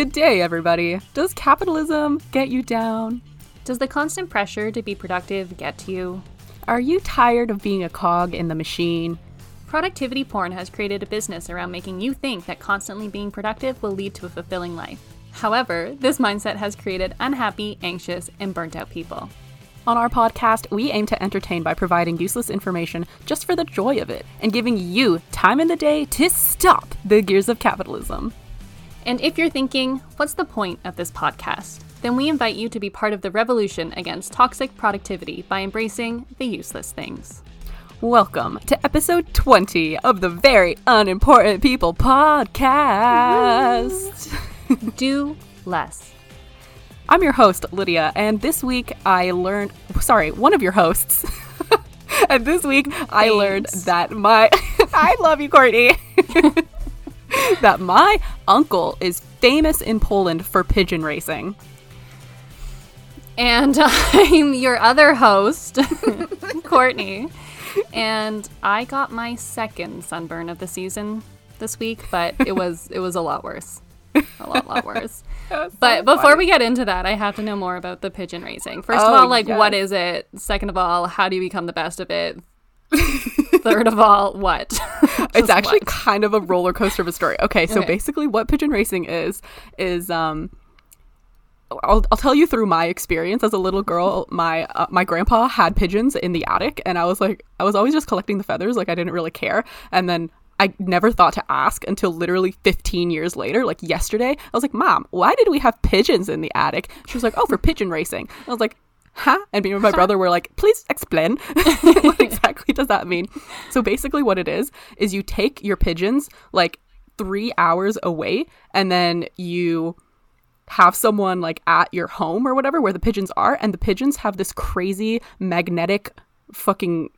Good day, everybody. Does capitalism get you down? Does the constant pressure to be productive get to you? Are you tired of being a cog in the machine? Productivity porn has created a business around making you think that constantly being productive will lead to a fulfilling life. However, this mindset has created unhappy, anxious, and burnt out people. On our podcast, we aim to entertain by providing useless information just for the joy of it and giving you time in the day to stop the gears of capitalism. And if you're thinking, what's the point of this podcast? Then we invite you to be part of the revolution against toxic productivity by embracing the useless things. Welcome to episode 20 of the Very Unimportant People podcast. Do less. I'm your host, Lydia, and this week I learned, sorry, one of your hosts. and this week I learned that my, I love you, Courtney, that my uncle is famous in Poland for pigeon racing. And I'm your other host, Courtney. And I got my second sunburn of the season this week, but it was it was a lot worse. A lot, lot worse. But before we get into that, I have to know more about the pigeon racing. First of Oh, all, like what yes. is it? Second of all, how do you become the best of it? Third of all, what? it's actually what? kind of a roller coaster of a story. Okay, so Okay. basically, what pigeon racing is is um. I'll, I'll tell you through my experience as a little girl. My uh, my grandpa had pigeons in the attic, and I was like, I was always just collecting the feathers, like I didn't really care. And then I never thought to ask until literally 15 years later, like yesterday. I was like, Mom, why did we have pigeons in the attic? She was like, Oh, for pigeon racing. I was like, Huh? And me and my brother were like, Please explain. what exactly does that mean? So basically, what it is is you take your pigeons like three hours away, and then you have someone like at your home or whatever where the pigeons are and the pigeons have this crazy magnetic fucking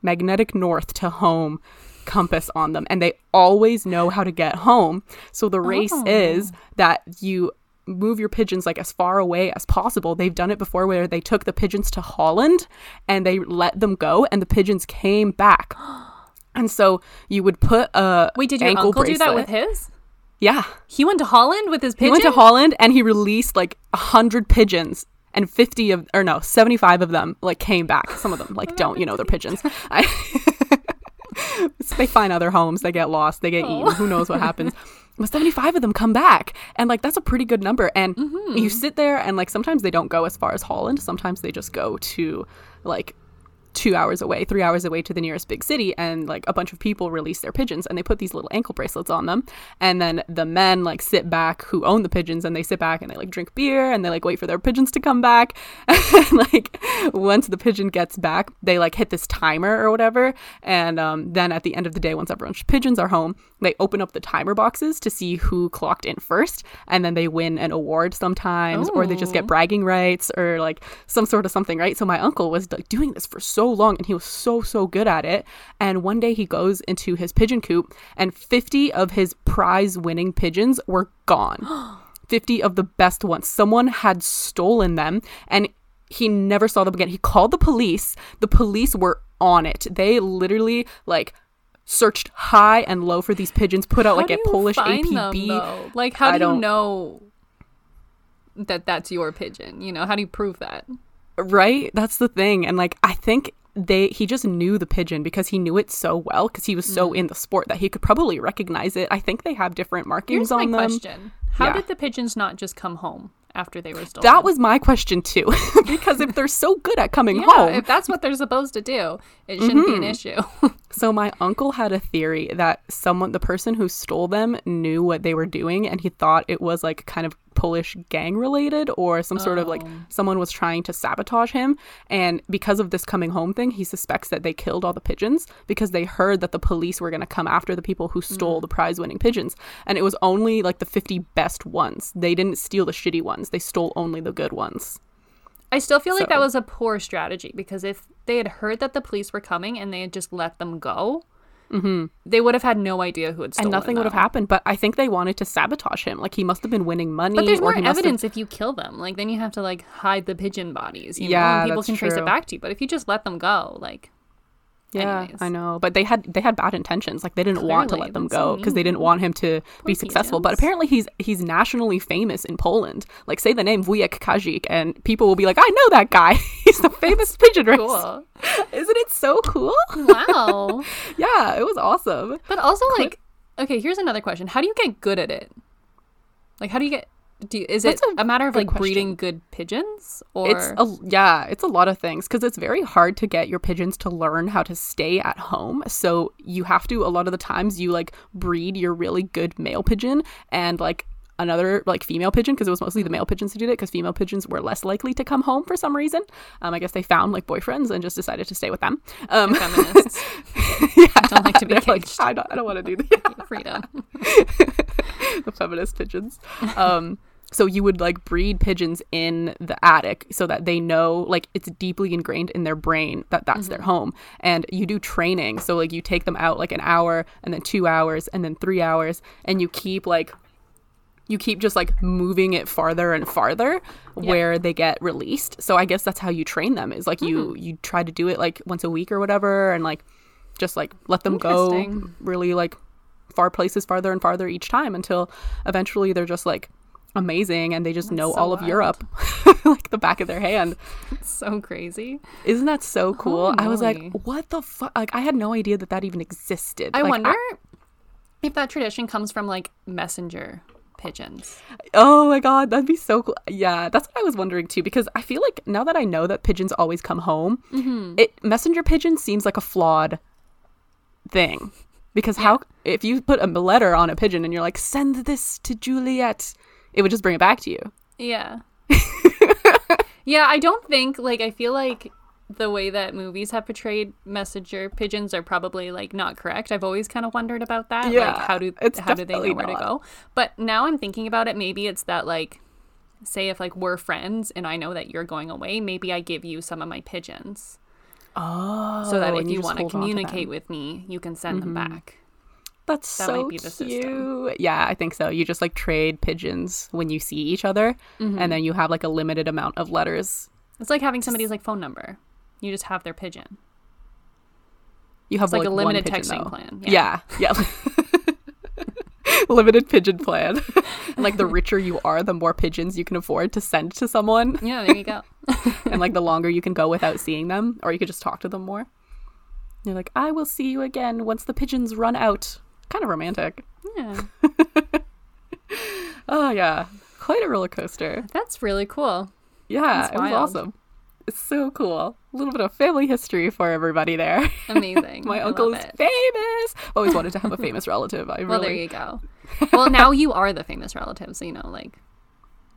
magnetic north to home compass on them and they always know how to get home so the race Oh. is that you move your pigeons like as far away as possible. They've done it before where they took the pigeons to holland and they let them go and the pigeons came back. And so you would put a Wait, did your ankle uncle do that with his? yeah. He went to Holland with his pigeons. he went to Holland and he released like a hundred pigeons and 50 of or no 75 of them like came back. Some of them like don't you know they're pigeons. I, they find other homes they get lost they get eaten who knows what happens but 75 of them come back. And like that's a pretty good number. And mm-hmm. you sit there and like sometimes they don't go as far as holland. Sometimes they just go to like two hours away, three hours away to the nearest big city, and like a bunch of people release their pigeons and they put these little ankle bracelets on them. And then the men like sit back who own the pigeons and they sit back and they like drink beer and they like wait for their pigeons to come back. and like once the pigeon gets back, they like hit this timer or whatever. And um, then at the end of the day, once everyone's pigeons are home, they open up the timer boxes to see who clocked in first. And then they win an award sometimes, or they just get bragging rights or like some sort of something, right? So my uncle was like doing this for so long and he was so, so good at it. And one day he goes into his pigeon coop and 50 of his prize winning pigeons were gone. 50 of the best ones. Someone had stolen them and he never saw them again. He called the police. The police were on it. They literally like searched high and low for these pigeons, put out How like a Polish find them, APB. Like, how do you know that that's your pigeon? You know, how do you prove that? Right? That's the thing. And like I think they he just knew the pigeon because he knew it so well because he was so Mm. in the sport that he could probably recognize it. I think they have different markings on them. Here's my them. question: How Yeah. did the pigeons not just come home after they were stolen? That was my question too. because if they're so good at coming yeah. home, If that's what they're supposed to do, it shouldn't be an Mm-hmm. issue. So my uncle had a theory that someone the person who stole them knew what they were doing and he thought it was like kind of Polish gang related or some sort of like Oh. someone was trying to sabotage him and because of this coming home thing he suspects that they killed all the pigeons because they heard that the police were going to come after the people who stole mm. the prize winning pigeons and it was only like the 50 best ones. They didn't steal the shitty ones. They stole only the good ones. I still feel like that was a poor strategy because if they had heard that the police were coming and they had just let them go, they would have had no idea who had stolen Mm-hmm. and nothing would have happened, but I think they wanted to sabotage him. Like he must have been winning money But there's or more must have- evidence if you kill them. Like then you have to like hide the pigeon bodies. You know, Yeah, and people can trace it back to you. But if you just let them go, like Yeah, Anyways. I know, but they had they had bad intentions. Like they didn't want to let them go because they didn't want him to be successful. But apparently, he's he's nationally famous in Poland. Like say the name Wujek Kazik, and people will be like, "I know that guy. he's the famous pigeon racer." Cool. Isn't it so cool? Wow. yeah, it was awesome. But also, like, okay, here's another question: How do you get good at it? Like, how do you get? Do you, is it a a, matter of like question. breeding good pigeons, or It's a yeah, it's a lot of things because it's very hard to get your pigeons to learn how to stay at home. So you have to a lot of the times you like breed your really good male pigeon and like another like female pigeon because it was mostly the male pigeons who did it because female pigeons were less likely to come home for some reason. Um, I guess they found like boyfriends and just decided to stay with them. Um, feminists yeah, don't like to be they're like, caged. I don't, I don't want to do that. freedom? the feminist pigeons. Um, so you would like breed pigeons in the attic so that they know like it's deeply ingrained in their brain that that's their mm-hmm. home. And you do training. So like you take them out like an hour and then 2 hours and then 3 hours and you keep like you keep just like moving it farther and farther where they get released. So I guess that's how you train them is like you mm-hmm. you try to do it like once a week or whatever and like just like let them go really like far places farther and farther each time until eventually they're just like amazing and they just know so all of wild. Europe like the back of their hand. so crazy. Isn't that so cool? I was like, what the fuck? Like I had no idea that that even existed. I Like, wonder if that tradition comes from like messenger pigeons. Oh my god, that'd be so cool. Yeah, that's what I was wondering too because I feel like now that I know that pigeons always come home, Mm-hmm. it messenger pigeon seems like a flawed thing. Because how if you put a letter on a pigeon and you're like send this to Juliet, it would just bring it back to you. Yeah. yeah, I don't think like I feel like the way that movies have portrayed messenger pigeons are probably like not correct. I've always kind of wondered about that. Yeah, like how do how do they know where to go? But now I'm thinking about it, maybe it's that like say if like we're friends and I know that you're going away, maybe I give you some of my pigeons. Oh, So that if and you want to communicate. Mm-hmm. with me, you can send them back. That's That so might be the system. cute. Yeah, I think so. You just like trade pigeons when you see each other, Mm-hmm. and then you have like a limited amount of letters. It's like having somebody's like phone number. You just have their pigeon. You have It's like a limited pigeon, texting though. plan. Yeah, yeah. limited pigeon plan. and like the richer you are, the more pigeons you can afford to send to someone, Yeah, there you go. and like the longer you can go without seeing them, or you could just talk to them more. You're like, I will see you again once the pigeons run out. Kind of romantic. yeah. Oh yeah, quite a roller coaster. That's really cool. Yeah, it was awesome. It's so cool. A little bit of family history for everybody there. Amazing. My I uncle love is it. famous. Always wanted to have a famous relative. I Well, there really you go. Well, now you are the famous relative, so you know, like,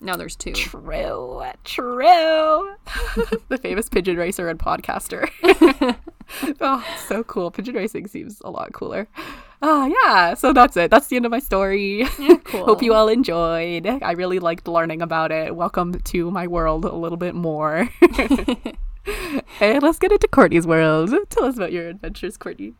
now there's two. True, true. the famous pigeon racer and podcaster. oh, so cool. Pigeon racing seems a lot cooler. Oh, yeah. So that's it. That's the end of my story. Cool. Hope you all enjoyed. I really liked learning about it. Welcome to my world a little bit more. and let's get into Courtney's world. Tell us about your adventures, Courtney.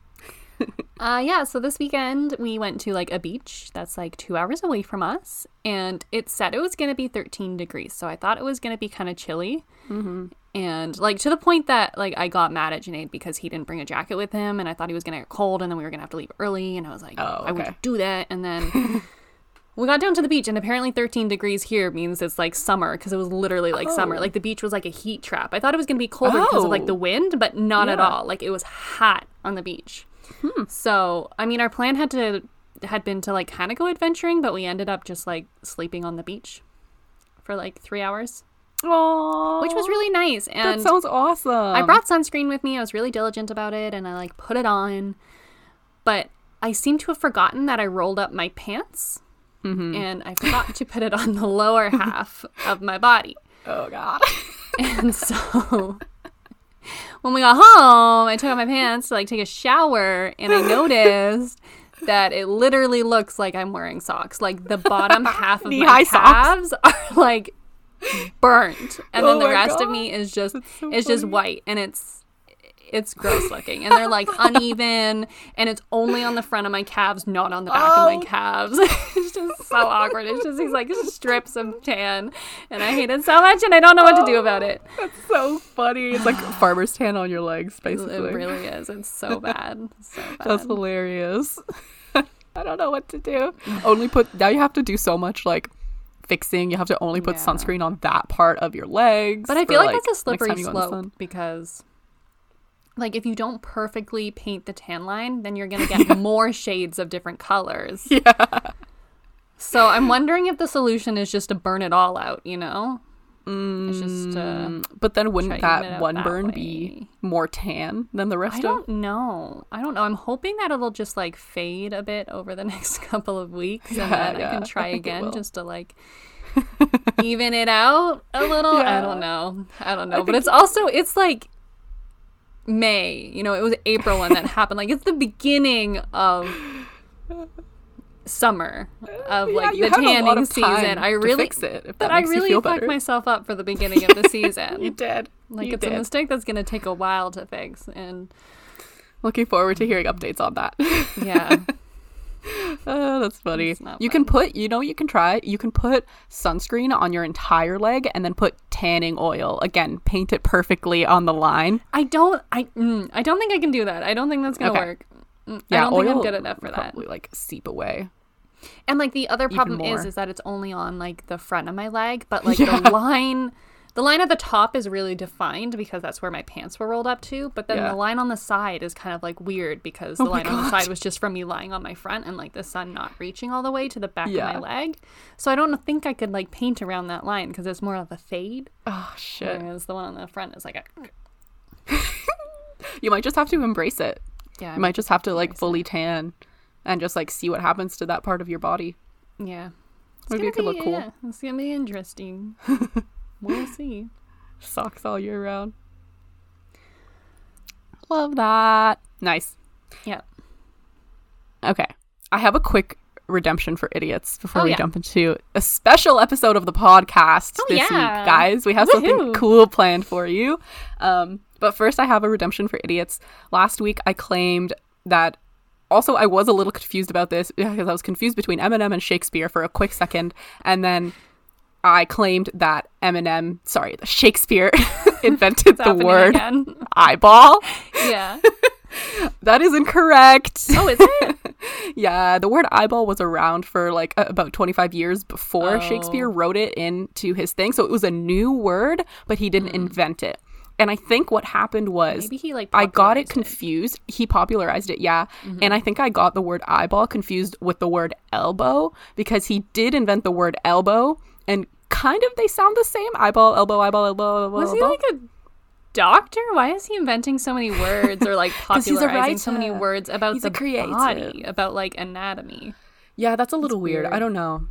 Uh, yeah, so this weekend we went to like a beach that's like two hours away from us, and it said it was going to be 13 degrees. So I thought it was going to be kind of chilly. Mm-hmm. And like to the point that like I got mad at Janaid because he didn't bring a jacket with him, and I thought he was to get cold, and then we were to have to leave early. And I was like, Oh, I okay. would do that. And then we got down to the beach, and apparently 13 degrees here means it's like summer because it was literally like summer. Oh. Like the beach was like a heat trap. I thought it was to be colder because of like Oh. the wind, but not at all. Like it was hot on the beach. Hmm. So, I mean, our plan had to had been to like kind of go adventuring, but we ended up just like sleeping on the beach for like three hours, Oh, which was really nice. And that sounds awesome. I brought sunscreen with me. I was really diligent about it, and I like put it on. But I seem to have forgotten that I rolled up my pants, mm-hmm. and I forgot to put it on the lower half of my body. Oh God. And so when we got home, I took off my pants to like take a shower and I noticed that it literally looks like I'm wearing socks. Like the bottom half of my Knee-high socks? calves are like burnt. And Oh then the rest of me is just so is just white and it's it's gross looking, and they're like uneven, and it's only on the front of my calves, not on the back of Oh. my calves. it's just so awkward. It's just these like strips of tan, and I hate it so much, and I don't know what to do about it. Oh, that's so funny. It's like farmer's tan on your legs, basically. It really is. It's so bad. So bad. That's hilarious. I don't know what to do. Only put now you have to do so much like fixing. You have to only put Yeah. sunscreen on that part of your legs. But I feel like, next that's a slippery time you go in the slope because, like, if you don't perfectly paint the tan line, then you're gonna get more shades of different colors. Yeah. So I'm wondering if the solution is just to burn it all out. You know, it's just. Uh, Mm, but then wouldn't try to even it that one that burn be more tan than the rest I of I don't know. I don't know. I'm hoping that it'll just like fade a bit over the next couple of weeks, and then I can try it again just to like even it out a little. I don't know. I don't know. But it's also it's like May. You know, it was April when that happened. Like it's the beginning of summer of like you the had a lot tanning season. I really fix it, if but I really fucked better. myself up for the beginning of the season. You did. Like you it's did. a mistake that's gonna take a while to fix, and Looking forward to hearing updates on that. yeah, oh, that's funny. You can put, you know, you can try. You can put sunscreen on your entire leg and then put tanning oil. Again, paint it perfectly on the line. I don't. I mm, I don't think I can do that. I don't think that's gonna Okay. work. Mm, Yeah, I don't think I'm oil good enough for that. Probably like seep away. And like the other problem is, is that it's only on like the front of my leg, but like Yeah. the line, the line at the top is really defined because that's where my pants were rolled up to. But then Yeah. the line on the side is kind of like weird because oh the Oh line on the side was just from me lying on my front and like the sun not reaching all the way to the back Yeah. of my leg. So I don't think I could like paint around that line because it's more of a fade, Oh shit! whereas the one on the front is like a You might just have to embrace it. yeah. You might just have to like fully tan, and just like see what happens to that part of your body. Yeah. It's Maybe it could be, look cool. Yeah, it's gonna be interesting. we'll see. Socks all year round. Love that. Nice. Yeah. Okay. I have a quick redemption for idiots before Oh, we yeah. jump into a special episode of the podcast Oh, this yeah. week, guys. We have something cool planned for you. Um, but first, I have a redemption for idiots. Last week, I claimed that. Also, I was a little confused about this because I was confused between Eminem and Shakespeare for a quick second, and then I claimed that Eminem, sorry, Shakespeare invented the word again. eyeball. Yeah. That is incorrect. Oh, is it? Yeah, the word eyeball was around for like a- about 25 years before Oh. Shakespeare wrote it into his thing. So it was a new word, but he didn't hmm. invent it. And I think what happened was. Maybe he like. I got it confused. He popularized it, yeah. Mm-hmm. And I think I got the word eyeball confused with the word elbow because he did invent the word elbow and kind of they sound the same. Eyeball, elbow, eyeball, elbow, elbow. Was he like a doctor? Why is he inventing so many words or like 'Cause he's a popularizing so many words about He's the body, about like anatomy? Yeah, that's a little weird. weird. I don't know.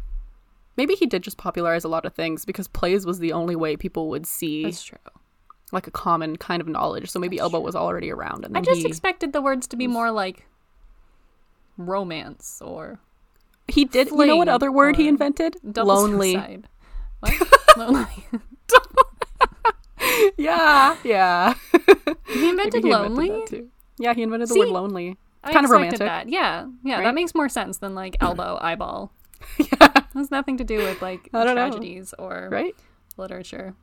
Maybe he did just popularize a lot of things because plays was the only way people would see That's true. Like a common kind of knowledge. So maybe elbow was already around, and I just expected the words to be more like romance or he did. You know what other word he invented? Lonely. Lonely. Yeah, yeah. he invented he lonely. too. Yeah, he invented the See? word lonely. I kind of romantic. That. Yeah, yeah, Right? that makes more sense than like elbow, eyeball. Yeah, has nothing to do with like don't know. tragedies or right. literature.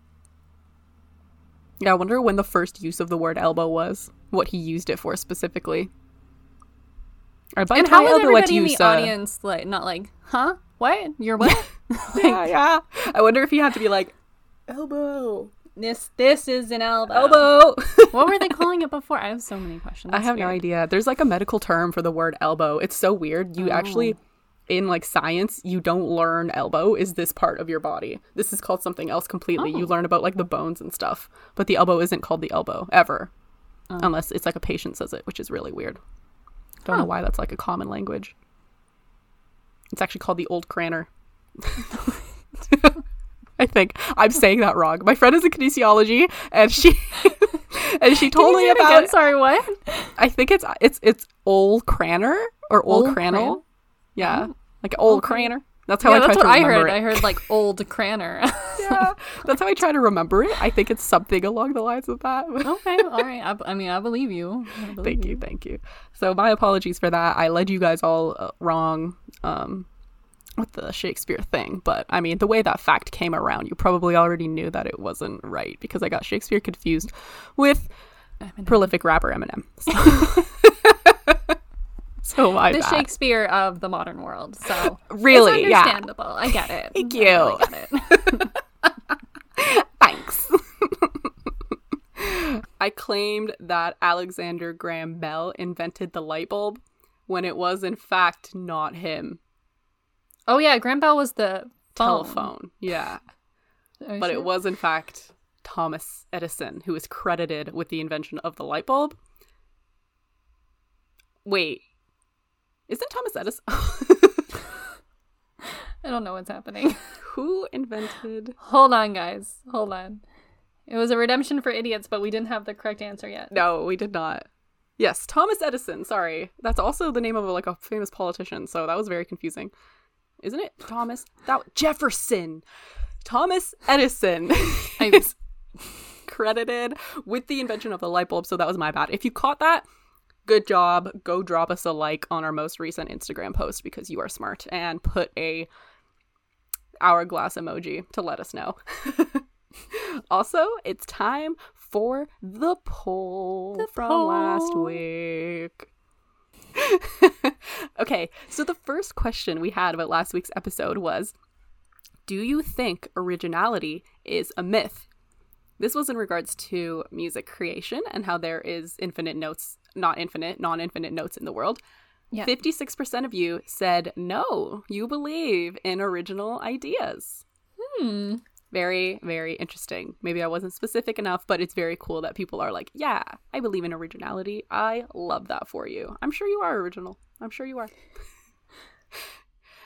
Yeah, I wonder when the first use of the word elbow was. What he used it for specifically. I bite and how at everybody you, in the sir. audience like not like, huh? What? You're what? Yeah, yeah. I wonder if he had to be like, elbow, this this is an elbow. elbow. what were they calling it before? I have so many questions. I It's have no idea. There's like a medical term for the word elbow. It's so weird. You actually, oh. In like science, you don't learn elbow is this part of your body. This is called something else completely. You Oh. learn about like the bones and stuff, but the elbow isn't called the elbow ever, oh. unless it's like a patient says it, which is really weird. Don't know why that's like a common language. It's actually called the old craner. I think I'm saying that wrong. My friend is in kinesiology, and she and she told you me about. again? Sorry, what? I think it's it's it's old craner or old Old cranel. cran- Yeah, like old craner. That's how yeah, I try that's to what I remember heard. it. I heard like old Cranner. yeah, that's how I try to remember it. I think it's something along the lines of that. okay, all right. I, I mean, I believe you. I believe thank you, thank you. So my apologies for that. I led you guys all uh, wrong um, with the Shakespeare thing, but I mean the way that fact came around, you probably already knew that it wasn't right because I got Shakespeare confused with prolific rapper Eminem. So, so my The bad. Shakespeare of the modern world. So Really, it's yeah. understandable. I get it. Thank you. really get it. Thanks. I claimed that Alexander Graham Bell invented the light bulb when it was in fact not him. Oh yeah, Graham Bell was the phone. Telephone. Yeah. Are oh, But sure? it was in fact Thomas Edison who is credited with the invention of the light bulb. Wait. Isn't Thomas Edison I don't know what's happening. who invented Hold on, guys. Hold on. It was a redemption for idiots, but we didn't have the correct answer yet. No, we did not. Yes, Thomas Edison. Sorry, that's also the name of like a famous politician. So that was very confusing, isn't it? Thomas that Jefferson, Thomas Edison I- is credited with the invention of the light bulb. So that was my bad. If you caught that, good job. Go drop us a like on our most recent Instagram post because you are smart and put a hourglass emoji to let us know. also, it's time for the poll The from last week. okay, so the first question we had about last week's episode was Do you think originality is a myth? This was in regards to music creation and how there is infinite notes, not infinite, non infinite notes in the world. Yeah. 56% of you said no, you believe in original ideas. Hmm. Very, very interesting. Maybe I wasn't specific enough, but it's very cool that people are like, yeah, I believe in originality. I love that for you. I'm sure you are original. I'm sure you are.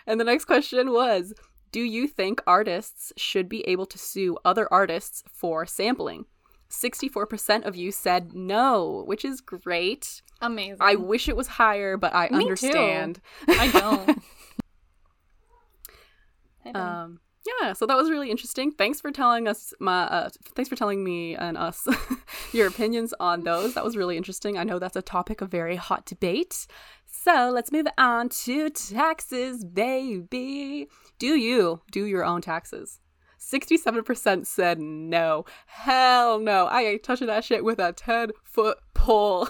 and the next question was Do you think artists should be able to sue other artists for sampling? 64% of you said no, which is great. Amazing. I wish it was higher, but I Me too. understand. I don't. Ben. Um, yeah, so that was really interesting. Thanks for telling us my uh, thanks for telling me and us your opinions on those. That was really interesting. I know that's a topic of very hot debate. So let's move on to taxes, baby. Do you do your own taxes? 67% said no. Hell no. I ain't touching that shit with a 10 foot pole.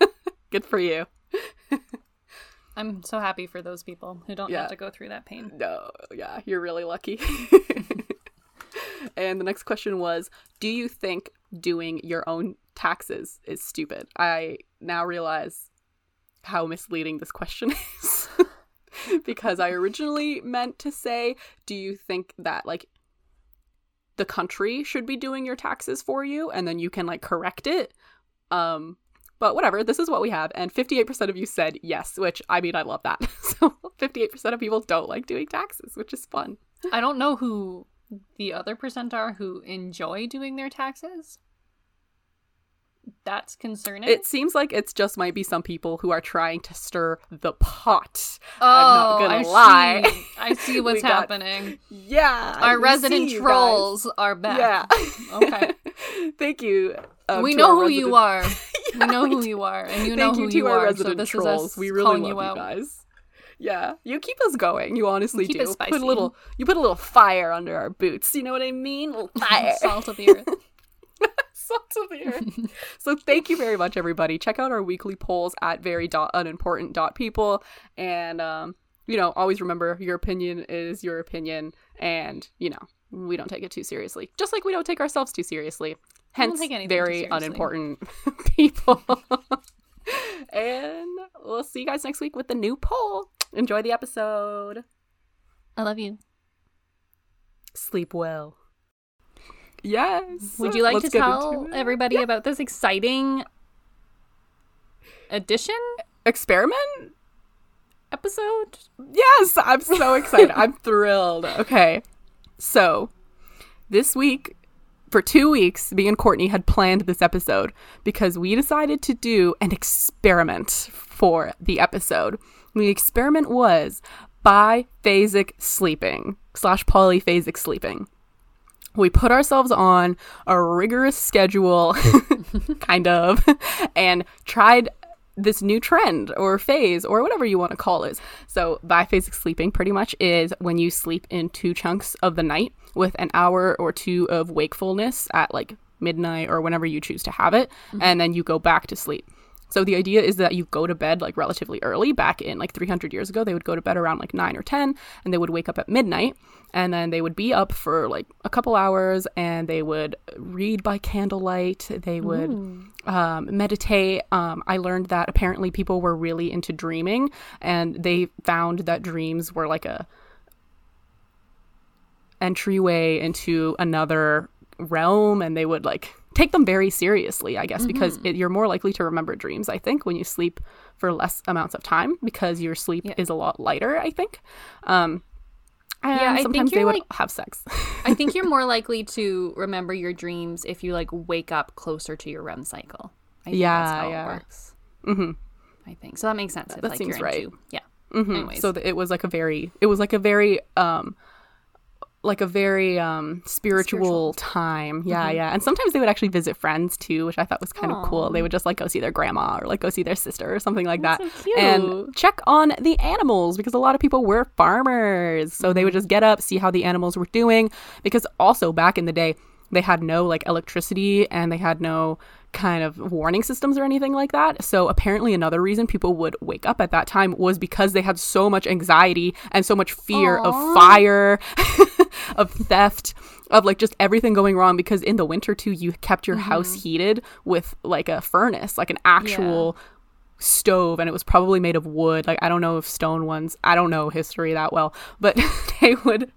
Good for you. I'm so happy for those people who don't Yeah. have to go through that pain. No, yeah, you're really lucky. and the next question was Do you think doing your own taxes is stupid? I now realize how misleading this question is. because I originally meant to say, Do you think that, like, the country should be doing your taxes for you and then you can, like, correct it? Um, but whatever, this is what we have. And 58% of you said yes, which I mean, I love that. So 58% of people don't like doing taxes, which is fun. I don't know who the other percent are who enjoy doing their taxes. That's concerning. It seems like it's just might be some people who are trying to stir the pot. oh, I'm not gonna I lie. See. I see what's We got- happening. Yeah. Our resident you trolls are back. Yeah. Okay. Thank you. um, we know who you resident- are. we know who you are, and you know Thank who you to you our are. resident so this trolls. is us we really calling love you you, out. guys. Yeah, you keep us going. You honestly keep do. Put a little. You put a little fire under our boots. You know what I mean? A little fire. Salt of the earth. Of the earth. so thank you very much, everybody. Check out our weekly polls at very dot unimportant dot people, and um, you know, always remember your opinion is your opinion, and you know, we don't take it too seriously, just like we don't take ourselves too seriously. Hence, very unimportant people. and we'll see you guys next week with the new poll. Enjoy the episode. I love you. Sleep well. Yes. Would you like Let's to tell everybody about this exciting addition experiment? episode? Yes, I'm so excited. I'm thrilled. Okay. So, this week, for two weeks, me and Courtney had planned this episode because we decided to do an experiment for the episode. The experiment was biphasic sleeping slash polyphasic sleeping. We put ourselves on a rigorous schedule, kind of, and tried this new trend or phase or whatever you want to call it. So, biphasic sleeping pretty much is when you sleep in two chunks of the night with an hour or two of wakefulness at like midnight or whenever you choose to have it, mm-hmm. and then you go back to sleep. So the idea is that you go to bed like relatively early. Back in like 300 years ago, they would go to bed around like 9 or 10 and they would wake up at midnight and then they would be up for like a couple hours and they would read by candlelight. They would um, meditate. Um, I learned that apparently people were really into dreaming and they found that dreams were like a entryway into another realm and they would like take them very seriously i guess because it, you're more likely to remember dreams i think when you sleep for less amounts of time because your sleep Yeah. is a lot lighter i think um and Yeah, I think you're, would like- have sex I think you're more likely to remember your dreams if you like wake up closer to your REM cycle. I think Yeah, that's how yeah. it works. Mm-hmm. I think so. That makes sense. if, that like, seems you're right. Into, yeah. Mhm. So th- it was like a very it was like a very um like a very um spiritual, Spiritual. time. Yeah yeah. And sometimes they would actually visit friends too which i thought was kind of cool. They would just like go see their grandma or like go see their sister or something like That's that. so and check on the animals because a lot of people were farmers. So they would just get up see how the animals were doing because also back in the day they had no like electricity and they had no kind of warning systems or anything like that. So apparently another reason people would wake up at that time was because they had so much anxiety and so much fear Aw. of fire, of theft, of like just everything going wrong because in the winter too you kept your house heated with like a furnace, like an actual stove and it was probably made of wood. Like I don't know if stone ones, I don't know history that well, but they would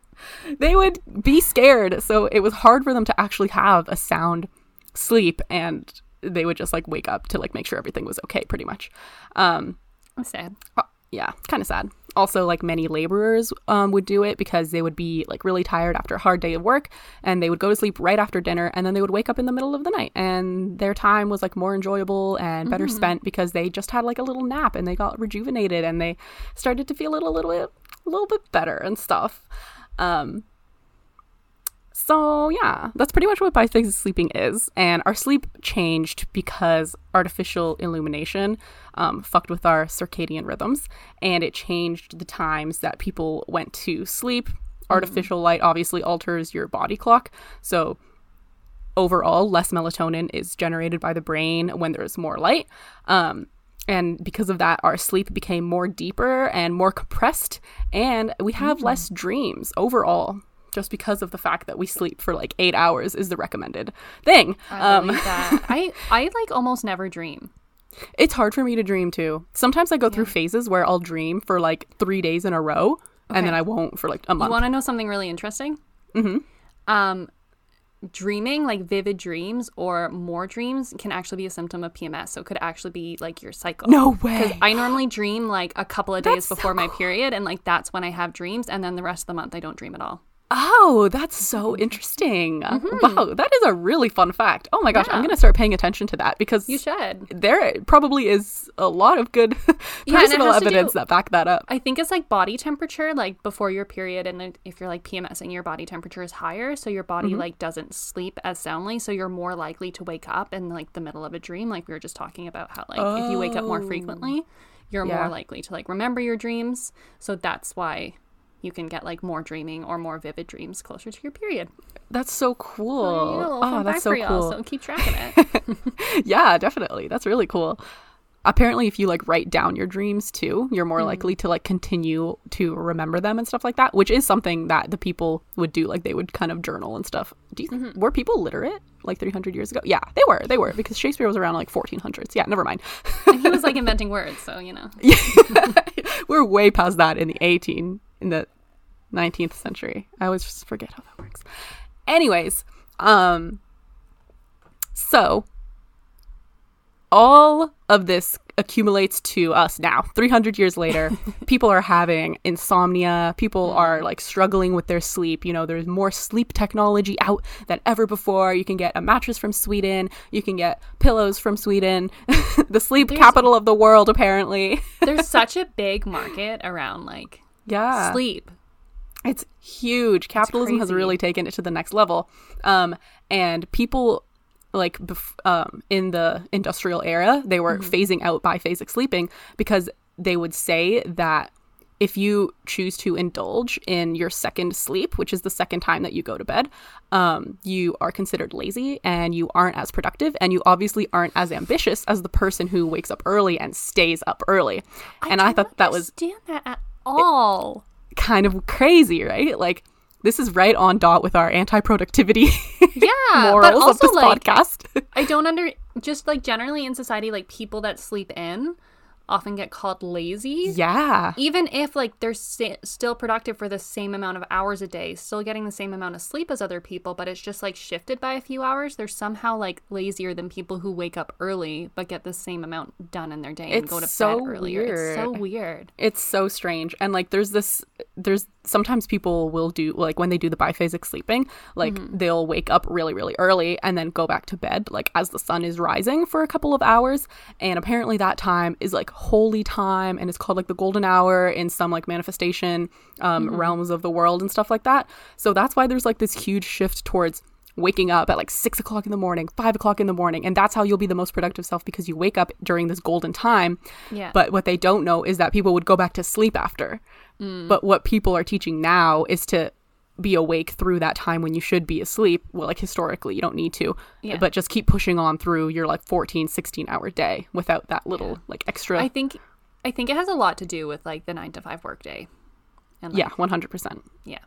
they would be scared. So it was hard for them to actually have a sound sleep and they would just like wake up to like make sure everything was okay pretty much. Um sad. uh, yeah, kind of sad. Also, like many laborers um, would do it because they would be like really tired after a hard day of work and they would go to sleep right after dinner and then they would wake up in the middle of the night and their time was like more enjoyable and better spent because they just had like a little nap and they got rejuvenated and they started to feel a little, little bit, a little bit better and stuff. Um, so yeah, that's pretty much what biphasic sleeping is. And our sleep changed because artificial illumination um, fucked with our circadian rhythms, and it changed the times that people went to sleep. Artificial light obviously alters your body clock, so overall, less melatonin is generated by the brain when there's more light. Um, and because of that, our sleep became more deeper and more compressed, and we have less dreams overall. Just because of the fact that we sleep for like eight hours is the recommended thing. I Um. I I like almost never dream. it's hard for me to dream too. Sometimes I go through phases where I'll dream for like three days in a row, and then I won't for like a month. You want to know something really interesting? Mm-hmm. Um, dreaming, like vivid dreams or more dreams, can actually be a symptom of PMS. So it could actually be like your cycle. no way. Because. I normally dream like a couple of days That's so before my period, and like that's when I have dreams, and then the rest of the month I don't dream at all. Oh, that's so interesting. Wow, that is a really fun fact. Oh my gosh, I'm Mm-hmm. Going to start paying attention to that because You should. there probably is a lot of good Yeah, personal to evidence do- that back that up. I think it's like body temperature, like before your period, and then if you're like PMSing, your body temperature is higher, so your body like doesn't sleep as soundly, so you're more likely to wake up in like the middle of a dream, like we were just talking about how like if you wake up more frequently, you're Yeah. more likely to like remember your dreams. So that's why you can get like more dreaming or more vivid dreams closer to your period. That's so cool. You go, oh, that's so cool. So keep track of it. yeah, definitely. That's really cool. Apparently, if you like write down your dreams too, you're more likely to like continue to remember them and stuff like that, which is something that the people would do. Like they would kind of journal and stuff. Do you Mm-hmm. were people literate like 300 years ago? Yeah, they were. They were because Shakespeare was around like 1400s. Yeah, never mind. and he was like inventing words, so you know. we're way past that in the 18 in the 19th century. I always just forget how that works. Anyways um so all of this accumulates to us now 300 years later. People are having insomnia. People are like struggling with their sleep. You know there's more sleep technology out than ever before. You can get a mattress from sweden. You can get pillows from sweden. The sleep There's- capital of the world apparently. There's such a big market around like Yeah. sleep. It's huge. Capitalism has really taken it to the next level. Um, and people like bef- um, in the industrial era, they were Mm-hmm. phasing out biphasic sleeping because they would say that if you choose to indulge in your second sleep, which is the second time that you go to bed, um, you are considered lazy and you aren't as productive, and you obviously aren't as ambitious as the person who wakes up early and stays up early. and I thought that was understand that at all. kind of crazy, right? Like this is right on dot with our anti-productivity Yeah, morals but also of this like podcast. I don't under just like generally in society, like people that sleep in often get called lazy. yeah. Even if like they're sta still productive for the same amount of hours a day, still getting the same amount of sleep as other people, but it's just like shifted by a few hours. They're somehow like lazier than people who wake up early but get the same amount done in their day and go to so bed earlier. It's so weird. weird. It's so strange. And like there's this there's sometimes people will do like when they do the biphasic sleeping, like Mm-hmm. they'll wake up really really early and then go back to bed like as the sun is rising for a couple of hours and apparently that time is like holy time and it's called like the golden hour in some like manifestation um Mm-hmm. realms of the world and stuff like that. So that's why there's like this huge shift towards waking up at like six o'clock in the morning, five o'clock in the morning, and that's how you'll be the most productive self because you wake up during this golden time. Yeah. But what they don't know is that people would go back to sleep after. Mm. But what people are teaching now is to be awake through that time when you should be asleep. Well, like historically, you don't need to, Yeah. but just keep pushing on through your like 14, 16 hour day without that little like extra. I think I think it has a lot to do with like the nine to five workday. And like, yeah, 100%. Yeah.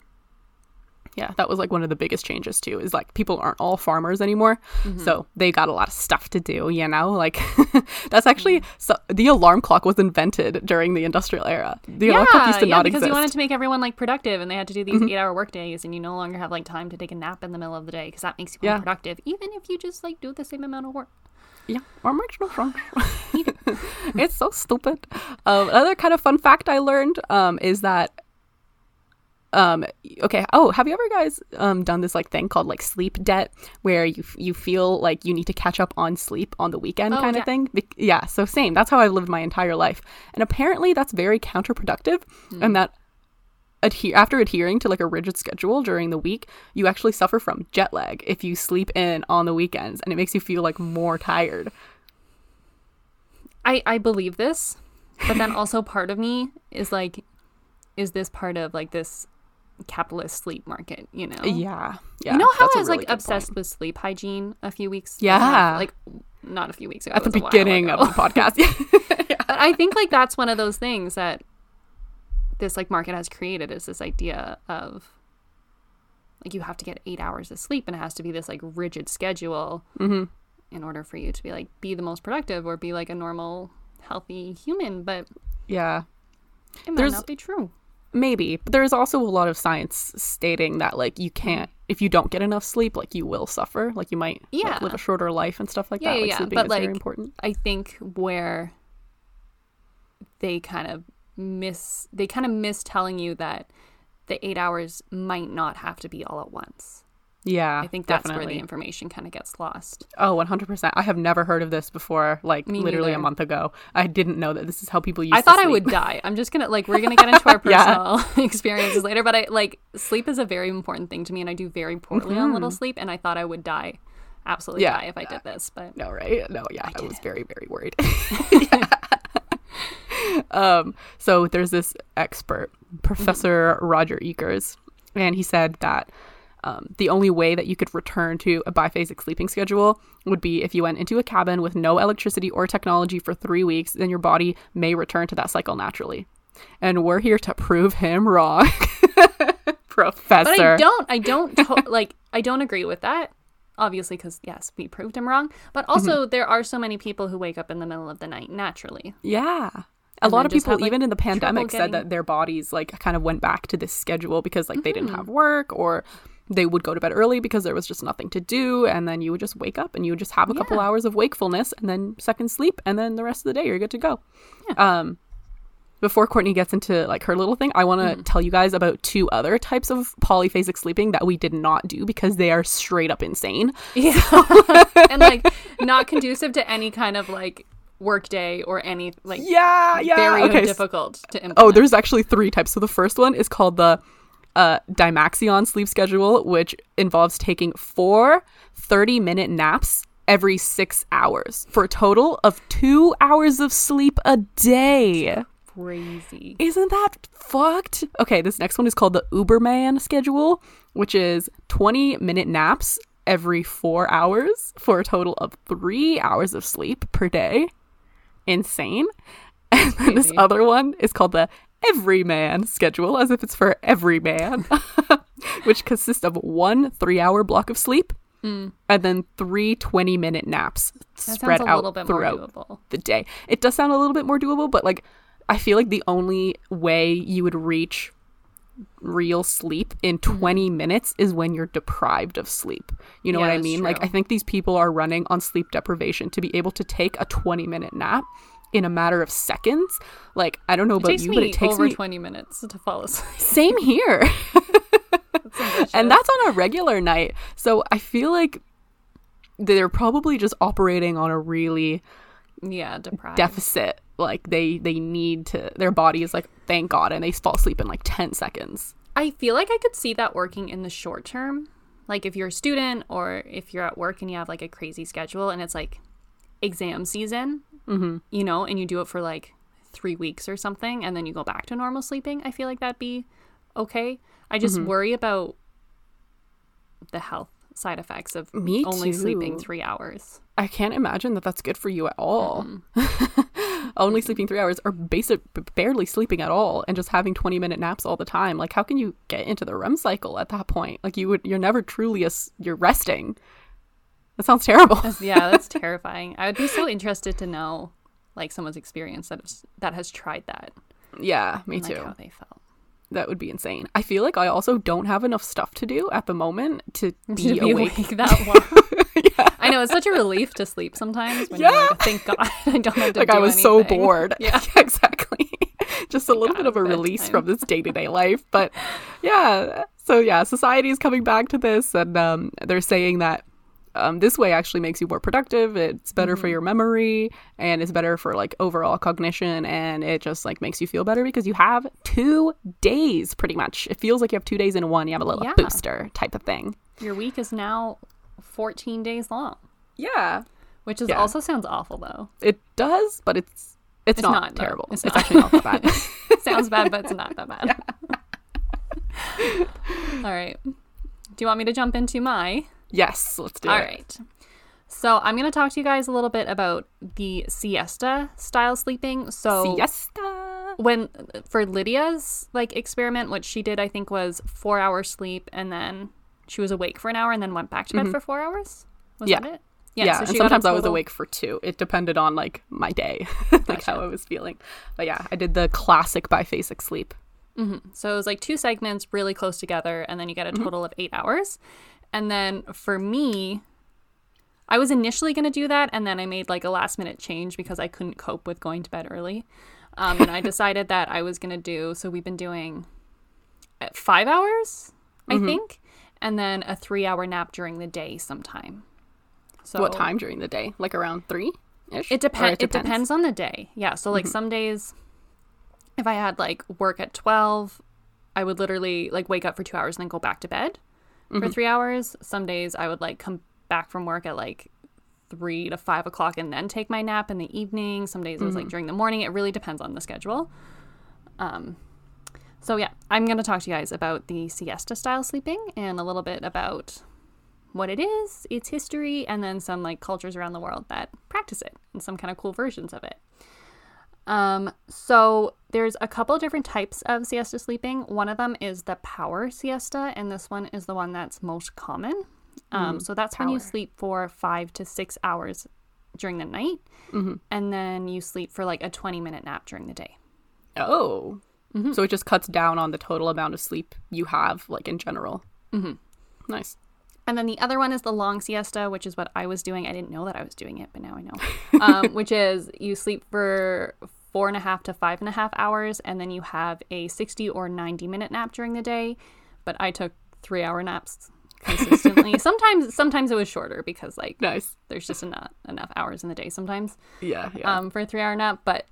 Yeah, that was like one of the biggest changes too. Is like people aren't all farmers anymore, Mm-hmm. so they got a lot of stuff to do. You know, like that's actually so, the alarm clock was invented during the industrial era. The alarm clock used to yeah, not because exist. Mm-hmm. you wanted to make everyone like productive, and they had to do these eight-hour work days, and you no longer have like time to take a nap in the middle of the day because that makes you Yeah. more productive, even if you just like do the same amount of work. Yeah, or no sense. it's so stupid. Um, another kind of fun fact I learned um, is that um okay. Oh have you ever guys um done this like thing called like sleep debt where you you feel like you need to catch up on sleep on the weekend Oh, kind yeah. of thing? Bec- yeah so same. That's how i've lived my entire life. And apparently that's very counterproductive Hmm. and that adhe- after adhering to like a rigid schedule during the week you actually suffer from jet lag if you sleep in on the weekends and it makes you feel like more tired. I I believe this, but then also part of me is like, is this part of like this capitalist sleep market? You know? yeah yeah You know how I was really like obsessed point. with sleep hygiene a few weeks? Yeah. not- like not a few weeks ago. at the it was a while beginning of the podcast But I think like that's one of those things that this like market has created is this idea of like you have to get eight hours of sleep and it has to be this like rigid schedule mm-hmm. in order for you to be like be the most productive or be like a normal healthy human. But yeah it might There's- not be true. Maybe, but there's also a lot of science stating that like you can't if you don't get enough sleep, like you will suffer, like you might like, live a shorter life and stuff like Yeah, that. yeah, like yeah, sleeping but, is very like, important. I think where they kind of miss they kind of miss telling you that the eight hours might not have to be all at once. Yeah, I think that's definitely. where the information kind of gets lost. Oh, 100%. I have never heard of this before, like Me literally a month ago. I didn't know that this is how people use I thought I would die. I'm just gonna like we're gonna get into our Yeah. personal experiences later, but I like sleep is a very important thing to me, and I do very poorly on little sleep, and I thought I would die, absolutely Mm-hmm. Yeah. die if I did this. But No, right? No, yeah, I, did was very, very worried. um, so there's this expert, Professor Roger Ekirch, and he said that um, the only way that you could return to a biphasic sleeping schedule would be if you went into a cabin with no electricity or technology for three weeks, then your body may return to that cycle naturally. And we're here to prove him wrong. Professor. but I don't I don't to- like I don't agree with that. Obviously, because yes, we proved him wrong. But also, Mm-hmm. there are so many people who wake up in the middle of the night naturally. Yeah. A lot of people, have, like, even in the pandemic, said that their bodies like kind of went back to this schedule because like they didn't Mm-hmm. have work or they would go to bed early because there was just nothing to do, and then you would just wake up and you would just have a couple hours of wakefulness and then second sleep, and then the rest of the day you're good to go. yeah. Um, before Courtney gets into like her little thing, I want to Mm. tell you guys about two other types of polyphasic sleeping that we did not do because they are straight up insane. Yeah, and like not conducive to any kind of like work day or any like Yeah, yeah. very okay. difficult to implement. Oh, there's actually three types. So the first one is called the uh, Dymaxion sleep schedule, which involves taking four 30 minute naps every six hours for a total of two hours of sleep a day. crazy. Isn't that fucked? Okay, this next one is called the Uberman schedule, which is 20 minute naps every four hours for a total of three hours of sleep per day. Insane. And then this other one is called the Everyman schedule, as if it's for every man, which consists of one three hour block of sleep and then three 20 minute naps. That spread out little bit more throughout doable. the day. It does sound a little bit more doable, but like I feel like the only way you would reach real sleep in Mm-hmm. 20 minutes is when you're deprived of sleep. You know Yeah, what I mean? Like. I think these people are running on sleep deprivation to be able to take a 20 minute nap in a matter of seconds. Like I don't know about you, but it takes over me 20 minutes to fall asleep. same here. That's and that's on a regular night. So I feel like they're probably just operating on a really yeah, deprived. deficit like they they need to their body is like thank god and they fall asleep in like 10 seconds I feel like I could see that working in the short term. Like if you're a student or if you're at work and you have like a crazy schedule and it's like exam season, mm-hmm. you know, and you do it for like three weeks or something and then you go back to normal sleeping, I feel like that'd be okay. I just Mm-hmm. worry about the health side effects of Me only sleeping three hours. i can't imagine that that's good for you at all only sleeping three hours or basic barely sleeping at all and just having 20 minute naps all the time like how can you get into the rem cycle at that point like you would you're never truly a, you're resting that sounds terrible That's- yeah, that's terrifying. I would be so interested to know like someone's experience that has, that has tried that. yeah me and, too Like how they felt. that would be insane i feel like i also don't have enough stuff to do at the moment to be, to be awake awake that long. yeah. I know it's such a relief to sleep sometimes when you're like, thank God I don't have to like I was so bored. Yeah. exactly. Just a little bit of a release bedtime. from this day to day life. But yeah, so yeah, society is coming back to this, and um, they're saying that. Um, this way actually makes you more productive. It's better Mm-hmm. for your memory and it's better for like overall cognition and it just like makes you feel better because you have two days pretty much. It feels like you have two days in one. You have a little Yeah. booster type of thing. Your week is now 14 days long, Yeah. which is Yeah. also sounds awful though. It does, but it's it's, It's not, not, terrible. It's It's, not. actually not that bad. it sounds bad, but it's not that bad. All right. Do you want me to jump into my? Yes, let's do All it. All right. So I'm going to talk to you guys a little bit about the siesta style sleeping. So Siesta. when for Lydia's like experiment, what she did I think was four hours sleep and then she was awake for an hour and then went back to bed for four hours. Was Mm-hmm. Yeah. that it? Yeah, so and sometimes I was awake for two. It depended on like my day, like how I was feeling. But yeah, I did the classic biphasic sleep. So it was like two segments really close together, and then you get a total of eight hours. And then for me, I was initially going to do that, and then I made like a last minute change because I couldn't cope with going to bed early. Um, and I decided that I was going to do so we've been doing uh, five hours, I think, and then a three hour nap during the day sometime. So what time during the day? Like around three ish. It depends. It depends on the day. Yeah. So like some days, if I had like work at twelve, I would literally like wake up for two hours and then go back to bed for three hours. Some days I would like come back from work at like three to five o'clock and then take my nap in the evening. Some days it was like during the morning. It really depends on the schedule. Um. So yeah, I'm gonna talk to you guys about the siesta style sleeping and a little bit about what it is, its history, and then some like cultures around the world that practice it and some kind of cool versions of it. Um, so there's a couple different types of siesta sleeping. One of them is the power siesta, and this one is the one that's most common. Um, so that's when you sleep for five to six hours during the night, and then you sleep for like a 20 minute nap during the day. Oh, Mm-hmm. so it just cuts down on the total amount of sleep you have, like in general. Mm-hmm. Nice. And then the other one is the long siesta, which is what I was doing. I didn't know that I was doing it, but now I know. Um, which is you sleep for four and a half to five and a half hours, and then you have a 60 or 90 minute nap during the day. But I took three hour naps consistently. sometimes sometimes it was shorter because like Nice. there's just enough enough hours in the day sometimes Yeah, yeah. um, for a three hour nap, but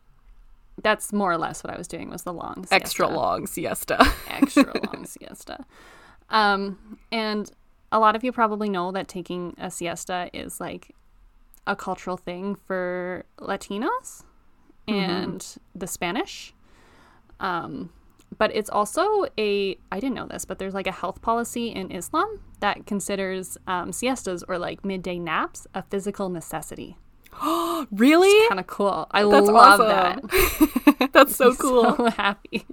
that's more or less what I was doing was the long Extra siesta. long siesta. extra long siesta. Um, and a lot of you probably know that taking a siesta is like a cultural thing for Latinos and the Spanish. Um, but it's also a, I didn't know this, but there's like a health policy in Islam that considers um, siestas or like midday naps a physical necessity. really? Kind of cool. I That's love awesome. that. That's so cool. so happy.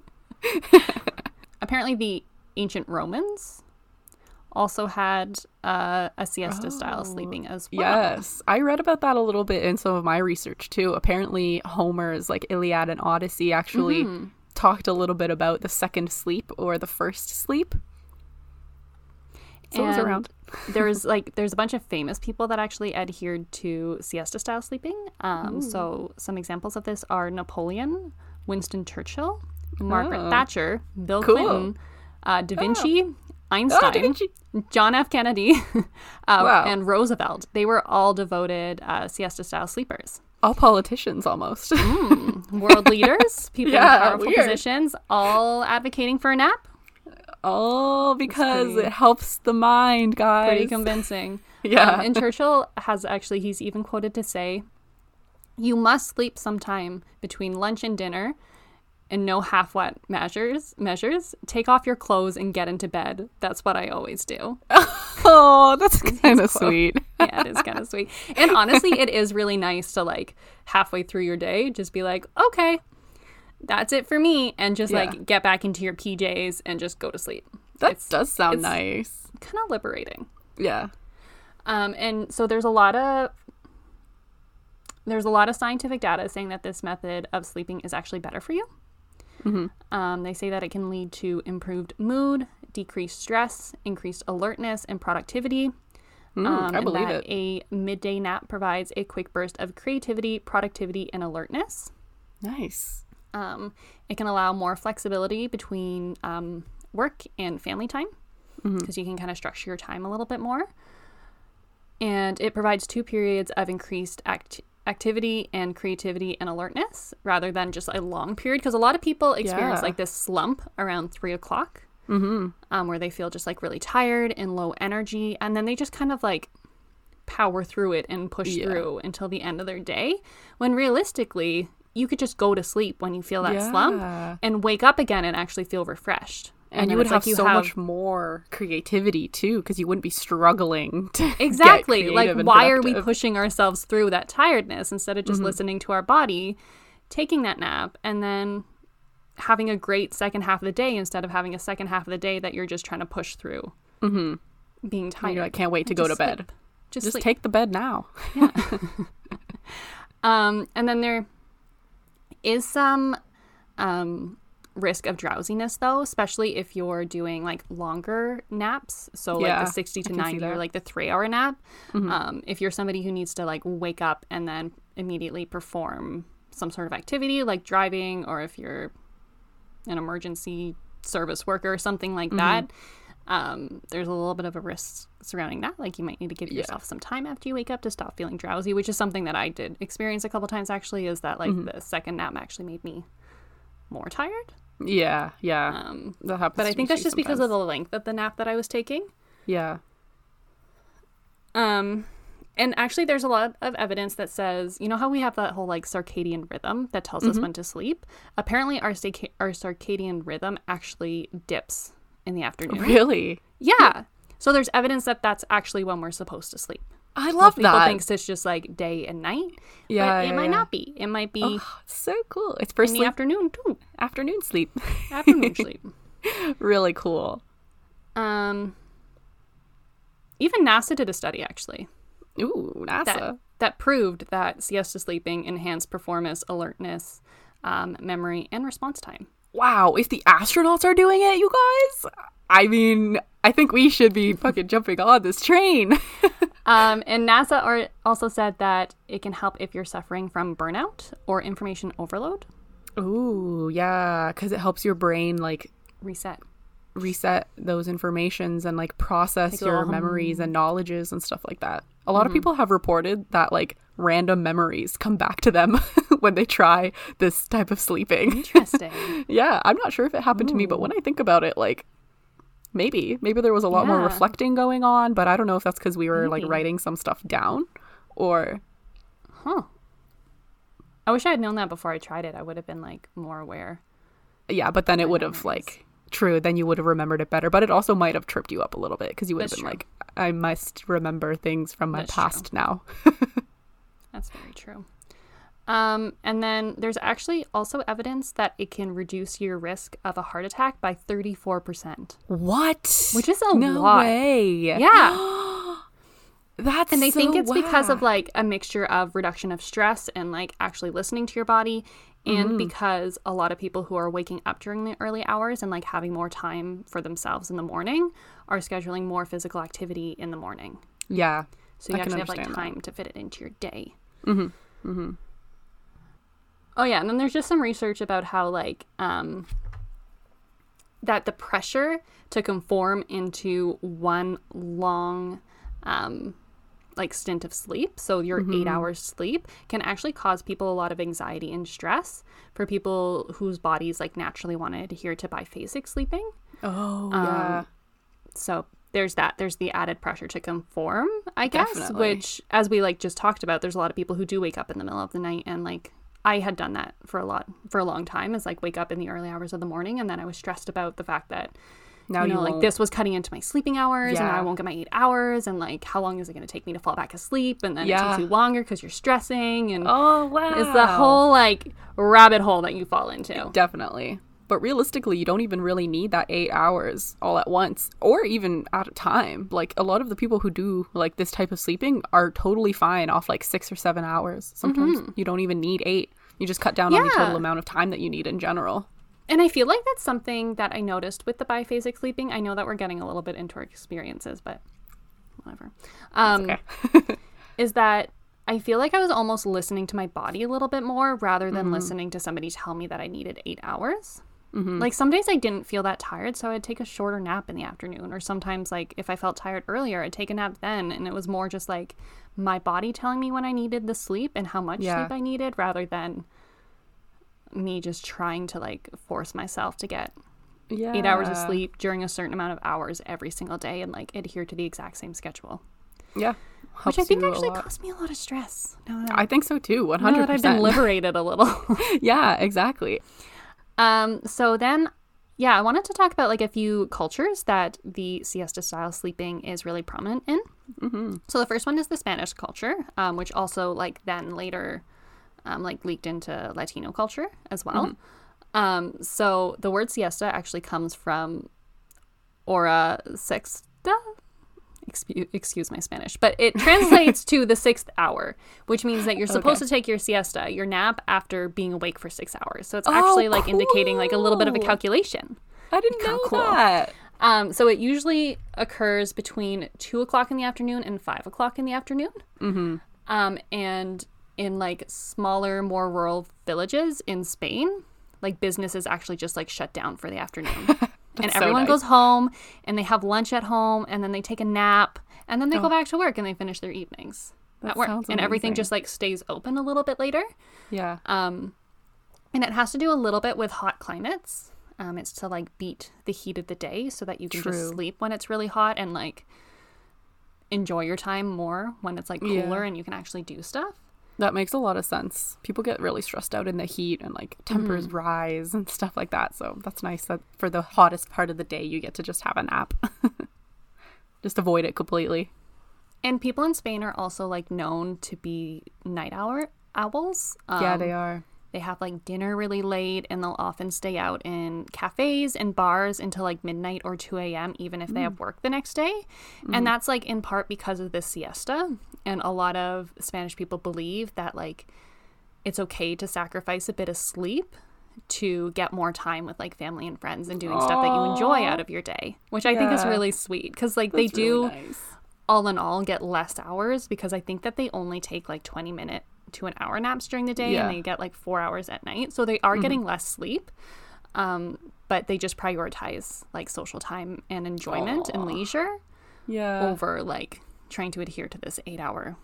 Apparently, the ancient Romans also had uh, a siesta style sleeping as well. Yes, I read about that a little bit in some of my research too. Apparently, Homer's like Iliad and Odyssey actually Mm-hmm. talked a little bit about the second sleep or the first sleep. So it was around. there's like there's a bunch of famous people that actually adhered to siesta style sleeping. Um, so some examples of this are Napoleon, Winston Churchill, Margaret Oh. Thatcher, Bill Cool. Clinton, uh, Da Vinci, Oh, Einstein, Vinci. John F. Kennedy, uh, Wow. and Roosevelt. They were all devoted uh, siesta style sleepers. All politicians almost. World leaders, people Yeah, in powerful weird. positions, all advocating for a nap. All because pretty- it helps the mind, guys. Pretty convincing. Yeah. Um, and Churchill has actually, he's even quoted to say, You must sleep sometime between lunch and dinner and no half wet measures measures. Take off your clothes and get into bed. That's what I always do. oh, that's kind of sweet. yeah, it is kind of sweet. And honestly, it is really nice to like halfway through your day just be like, okay, that's it for me, and just Yeah. like get back into your PJs and just go to sleep. That It's does sound nice. kind of liberating. Yeah. Um, and so there's a lot of there's a lot of scientific data saying that this method of sleeping is actually better for you. Um, they say that it can lead to improved mood, decreased stress, increased alertness, and productivity. Mm, Um, I believe that it. A midday nap provides a quick burst of creativity, productivity, and alertness. Nice. Um, it can allow more flexibility between um, work and family time because you can kind of structure your time a little bit more. And it provides two periods of increased act- activity and creativity and alertness rather than just a long period. Because a lot of people experience Yeah. like this slump around three o'clock mm-hmm. um, where they feel just like really tired and low energy. And then they just kind of like power through it and push Yeah. through until the end of their day. When realistically, you could just go to sleep when you feel that slump and wake up again and actually feel refreshed. And, then you would have like so much more creativity too, because you wouldn't be struggling to get exactly like and why are we pushing ourselves through that tiredness instead of just Mm-hmm. listening to our body, taking that nap, and then having a great second half of the day instead of having a second half of the day that you're just trying to push through, mm-hmm. being tired. you're like, can't wait to go to Just bed. Just, Just take the bed now. Um, and then there is some um, risk of drowsiness, though, especially if you're doing like longer naps. So, like the 60 to I can see 90 or like the three hour nap. Um, if you're somebody who needs to like wake up and then immediately perform some sort of activity like driving, or if you're an emergency service worker or something like that. Um, there's a little bit of a risk surrounding that. Like you might need to give yourself some time after you wake up to stop feeling drowsy, which is something that I did experience a couple times actually. Is that like the second nap actually made me more tired? Yeah, yeah. Um, that happens. but I think that's just because of the length of the nap that I was taking. yeah. Um, and actually, there's a lot of evidence that says, you know, how we have that whole like circadian rhythm that tells us when to sleep. Apparently, our circa- our circadian rhythm actually dips in the afternoon. Really, Yeah. So there's evidence that that's actually when we're supposed to sleep. I Most love people that. thinks it's just like day and night. yeah, but it yeah, might yeah. not be. It might be Oh, so cool. It's for in the afternoon too. afternoon sleep. Afternoon sleep. really cool. Um, even NASA did a study actually Ooh, NASA. that that proved that siesta sleeping enhanced performance, alertness, um, memory, and response time. wow, if the astronauts are doing it, you guys, I mean, I think we should be fucking jumping on this train. Um, and NASA are, also said that it can help if you're suffering from burnout or information overload. Ooh, yeah, because it helps your brain like Reset. reset those informations and like process Take a little your memories and knowledges and stuff like that. A lot of Mm-hmm. people have reported that like random memories come back to them when they try this type of sleeping. Interesting. yeah, I'm not sure if it happened to me, but when I think about it, like maybe maybe there was a lot more reflecting going on, but I don't know if that's because we were like writing some stuff down or huh. I wish I had known that before I tried it. I would have been like more aware. yeah, but then it would have like true. Then you would have remembered it better, but it also might have tripped you up a little bit because you would have been true. like, I must remember things from my That's true. past now. That's very true. Um, and then there's actually also evidence that it can reduce your risk of a heart attack by 34%, What? which is a no lot. way. Yeah. That's And they think so it's because of like a mixture of reduction of stress and like actually listening to your body. And Mm-hmm. because a lot of people who are waking up during the early hours and like having more time for themselves in the morning are scheduling more physical activity in the morning. yeah. So you I actually have like understand that. time to fit it into your day. Mm-hmm. Mm-hmm. Oh yeah, and then there's just some research about how like um that the pressure to conform into one long um like stint of sleep, so your 8 hours sleep can actually cause people a lot of anxiety and stress for people whose bodies like naturally want to adhere to biphasic sleeping. Oh Um, yeah. So there's that. There's the added pressure to conform, I guess, Definitely. which, as we like just talked about, there's a lot of people who do wake up in the middle of the night, and like I had done that for a lot for a long time. Is like wake up in the early hours of the morning, and then I was stressed about the fact that Now you you, know like won't- this was cutting into my sleeping hours, and Yeah. I won't get my eight hours, and like how long is it going to take me to fall back asleep, and then it takes you longer because you're stressing, and Oh wow. it's the whole like rabbit hole that you fall into. Definitely. But realistically, you don't even really need that eight hours all at once or even at a time. Like a lot of the people who do like this type of sleeping are totally fine off like six or seven hours. Sometimes you don't even need eight. You just cut down on the Mm-hmm. Total amount of time that you need in general. And I feel like that's something that I noticed with the biphasic sleeping. I know that we're getting a little bit into our experiences, but whatever. Um, Okay. is that I feel like I was almost listening to my body a little bit more rather than listening to somebody tell me that I needed eight hours. Mm-hmm. Like some days I didn't feel that tired, so I'd take a shorter nap in the afternoon. Or sometimes, like if I felt tired earlier, I'd take a nap then. And it was more just like my body telling me when I needed the sleep and how much Yeah. sleep I needed rather than me just trying to like force myself to get Yeah. eight hours of sleep during a certain amount of hours every single day and like adhere to the exact same schedule. Yeah. Which I think actually caused me a lot of stress. Now that, I think so too. One now hundred that I've been liberated a little. Yeah, exactly. Um, so then, yeah, I wanted to talk about like a few cultures that the siesta style sleeping is really prominent in. Mm-hmm. So the first one is the Spanish culture, um, which also like then later um, like leaked into Latino culture as well. Mm-hmm. Um, so the word siesta actually comes from hora sexta. Excuse, excuse my Spanish, but it translates to the sixth hour, which means that you're supposed Okay. to take your siesta, your nap, after being awake for six hours. So it's Oh, actually like indicating like a little bit of a calculation. I didn't know cool. that. Um, so it usually occurs between two o'clock in the afternoon and five o'clock in the afternoon. Mm-hmm. Um, and in like smaller, more rural villages in Spain, like businesses actually just like shut down for the afternoon. and so everyone nice. goes home and they have lunch at home and then they take a nap and then they Oh. go back to work and they finish their evenings That at work. And everything just like stays open a little bit later. Yeah. Um, and it has to do a little bit with hot climates. Um, it's to like beat the heat of the day so that you can just sleep when it's really hot and like enjoy your time more when it's like Yeah. cooler and you can actually do stuff. That makes a lot of sense. People get really stressed out in the heat and like tempers Mm-hmm. rise and stuff like that. So that's nice that for the hottest part of the day you get to just have a nap. just avoid it completely. And people in Spain are also like known to be night hour owls. yeah, Um, they are. They have like dinner really late and they'll often stay out in cafes and bars until like midnight or 2 a.m., even if they have mm. work the next day. And mm-hmm. that's like in part because of the siesta. And a lot of Spanish people believe that like it's okay to sacrifice a bit of sleep to get more time with like family and friends and doing stuff that you enjoy out of your day, which I think is really sweet because like they That's really do nice. all in all get less hours because I think that they only take like 20 minute to an hour naps during the day Yeah. Mm-hmm. and they get like four hours at night. So they are getting less sleep. Um, but they just prioritize like social time and enjoyment and leisure Yeah. over like trying to adhere to this eight hour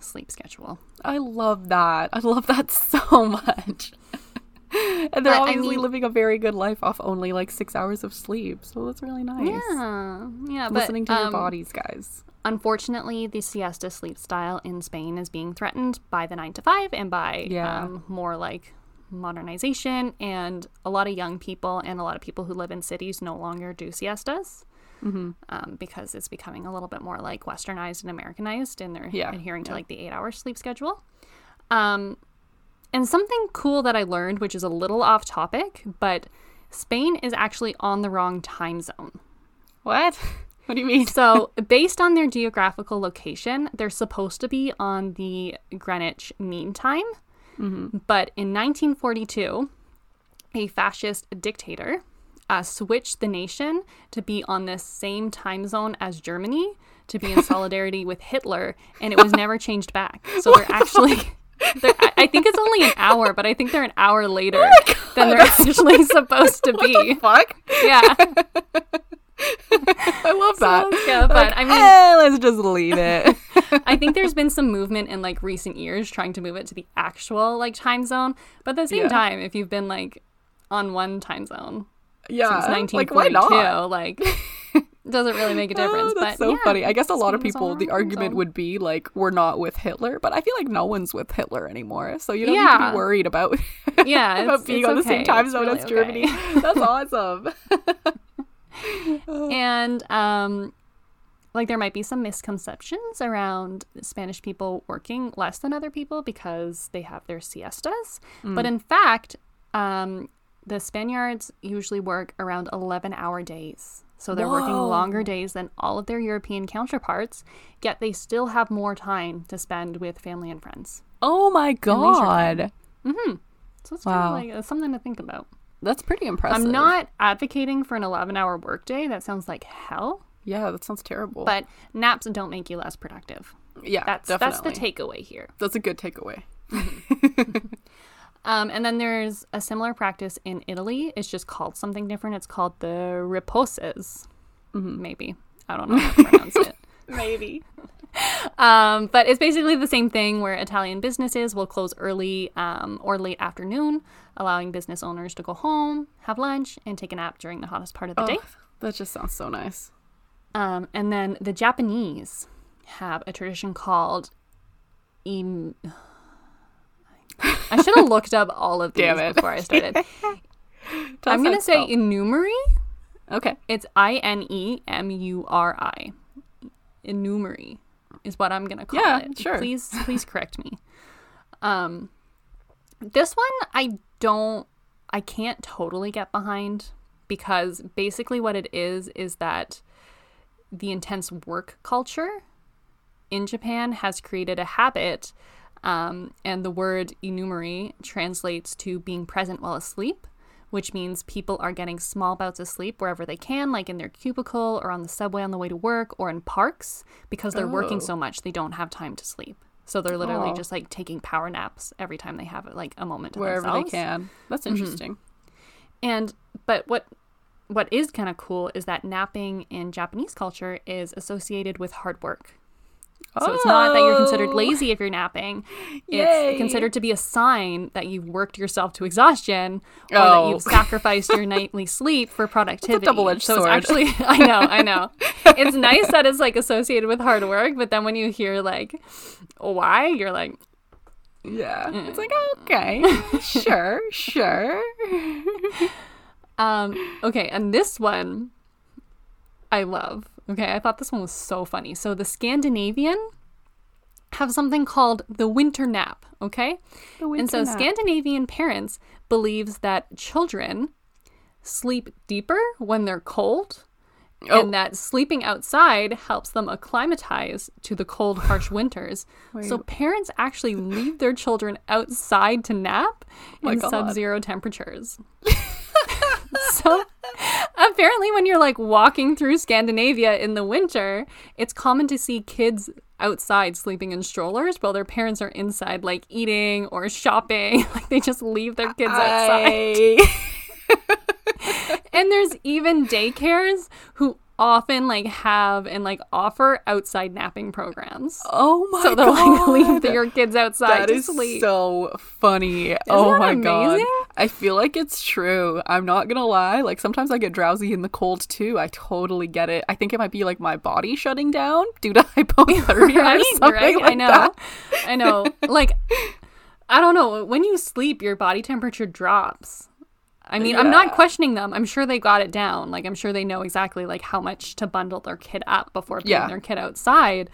sleep schedule. I love that. I love that so much. and they're But, I obviously mean- living a very good life off only like six hours of sleep. So that's really nice. Yeah, yeah. But, Listening to your um, bodies, guys. Unfortunately, the siesta sleep style in Spain is being threatened by the nine to five and by Yeah. um, more like modernization. And a lot of young people and a lot of people who live in cities no longer do siestas Mm-hmm. um, because it's becoming a little bit more like westernized and Americanized and they're Yeah, adhering to yeah. like the eight hour sleep schedule. Um, and something cool that I learned, which is a little off topic, but Spain is actually on the wrong time zone. What? What do you mean? So, based on their geographical location, they're supposed to be on the Greenwich Mean Time. But in 1942, a fascist dictator uh, switched the nation to be on the same time zone as Germany to be in solidarity with Hitler, and it was never changed back. So they're actually. They're, I think it's only an hour, but I think they're an hour later than they're actually supposed to be. Fuck. Yeah. I love that. that's good, but I mean- eh, let's just leave it. I think there's been some movement in like recent years trying to move it to the actual like time zone. But at the same Yeah. time, if you've been like on one time zone yeah. since like, why 1942, not? like doesn't really make a difference. Oh, that's but so yeah, funny. I guess a lot of Spain is on people, the argument zone. would be like, we're not with Hitler, but I feel like no one's with Hitler anymore. So you don't need to be worried about, yeah, about it's, being on the same time zone really as okay. Germany. That's awesome. and um like there might be some misconceptions around Spanish people working less than other people because they have their siestas. But in fact, um, the Spaniards usually work around 11 hour days. So they're working longer days than all of their European counterparts, yet they still have more time to spend with family and friends. Oh my god. So it's Wow. kind of like uh, something to think about. That's pretty impressive. I'm not advocating for an 11 hour workday. That sounds like hell. Yeah, that sounds terrible. But naps don't make you less productive. yeah, That's definitely. that's the takeaway here. That's a good takeaway. Um, and then there's a similar practice in Italy. It's just called something different. It's called the riposes. Maybe I don't know how to pronounce it. Maybe. Um, but it's basically the same thing where Italian businesses will close early um, or late afternoon, allowing business owners to go home, have lunch, and take a nap during the hottest part of the day. That just sounds so nice. Um, and then the Japanese have a tradition called. Im- I should have looked up all of these before I started. I'm gonna say it's inumeri. okay. It's I N E M U R I. Inumeri is what I'm gonna call Yeah, it. sure. Please, please correct me. Um, this one I don't, I can't totally get behind because basically what it is is that the intense work culture in Japan has created a habit, um, and the word inumeri translates to being present while asleep, which means people are getting small bouts of sleep wherever they can, like in their cubicle or on the subway on the way to work or in parks, because they're working Oh. so much they don't have time to sleep. So they're literally Oh. just like taking power naps every time they have like a moment to Wherever themselves. they can. That's mm-hmm. interesting. And but what what is kind of cool is that napping in Japanese culture is associated with hard work. So it's not that you're considered Oh. lazy if you're napping. Yay. It's considered to be a sign that you've worked yourself to exhaustion or Oh. that you've sacrificed your nightly sleep for productivity. double-edged so sword. it's actually I know, I know. it's nice that it's like associated with hard work, but then when you hear like why, you're like, Yeah. It's like, okay. sure, sure. Um, okay, and this one I love. Okay, I thought this one was so funny. So the Scandinavian have something called the winter nap, okay? The and so nap. Scandinavian parents believes that children sleep deeper when they're cold Oh. and that sleeping outside helps them acclimatize to the cold harsh winters. So parents actually leave their children outside to nap oh my in sub-zero temperatures. so apparently when you're like walking through Scandinavia in the winter, it's common to see kids outside sleeping in strollers while their parents are inside like eating or shopping. Like they just leave their kids outside. I... and there's even daycares who often like have and like offer outside napping programs. Oh my So they're god. like leave your kids outside That to is sleep. so funny. oh that my god. I feel like it's true. I'm not gonna lie. Like sometimes I get drowsy in the cold too. I totally get it. I think it might be like my body shutting down due to hypothermia or something right. like I know. that. I know. Like I don't know. When you sleep, your body temperature drops. I mean, I'm not questioning them. I'm sure they got it down. Like I'm sure they know exactly like how much to bundle their kid up before putting Yeah. their kid outside.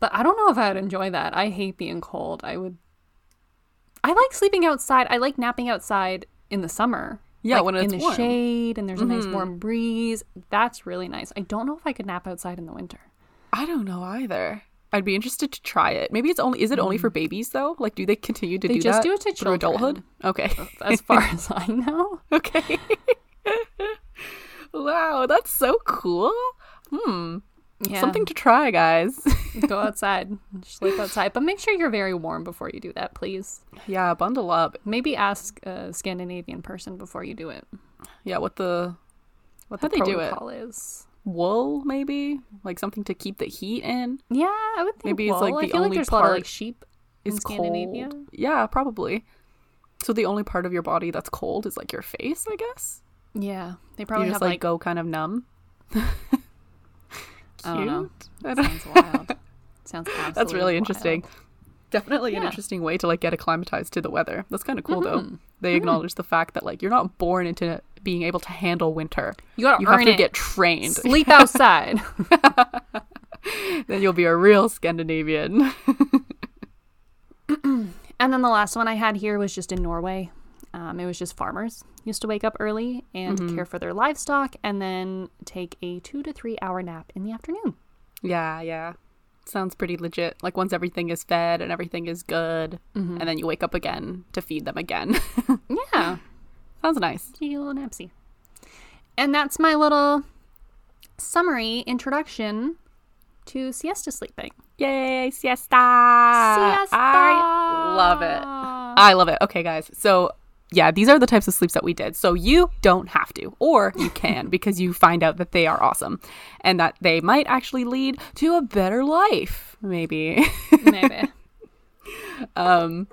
But I don't know if I'd enjoy that. I hate being cold. I would I like sleeping outside. I like napping outside in the summer. Yeah, Like, when it's in the warm. Mm-hmm. shade and there's a nice warm breeze. That's really nice. I don't know if I could nap outside in the winter. I don't know either. I'd be interested to try it. Maybe it's only is it only for babies though? Like do they continue to Mm. They do just that do it to through adulthood? Okay. As far as I know. okay. wow, that's so cool. Hmm. Yeah. Something to try, guys. go outside, sleep outside, but make sure you're very warm before you do that, please. yeah, bundle up. Maybe ask a Scandinavian person before you do it Yeah, what the what How'd the they do it? protocol is. Wool maybe? Like something to keep the heat in Yeah, I would think Maybe it's, like, wool. the I feel like only there's a lot of like sheep in is Scandinavia. cold. Yeah, probably. So the only part of your body that's cold is like your face, I guess. Yeah, they You probably just have like, like, go kind of numb. I don't know. Cute. Sounds wild. Sounds absolutely That's really wild. interesting. Definitely an interesting way to like get acclimatized to the weather. That's kind of cool though. Mm-hmm. They acknowledge the fact that like you're not born into being able to handle winter. You gotta You have to it. get trained. Sleep outside. then you'll be a real Scandinavian. And then the last one I had here was just in Norway. Um, it was just farmers used to wake up early and Mm-hmm. care for their livestock and then take a two to three hour nap in the afternoon. yeah, yeah. Sounds pretty legit. Like once everything is fed and everything is good, Mm-hmm. and then you wake up again to feed them again. Yeah, Sounds nice. take a little napsy. And that's my little summary introduction to siesta sleeping. Yay, siesta! siesta. I love it. I love it. Okay, guys. So, yeah, these are the types of sleeps that we did. So, you don't have to, or you can because you find out that they are awesome and that they might actually lead to a better life, maybe. Maybe. um,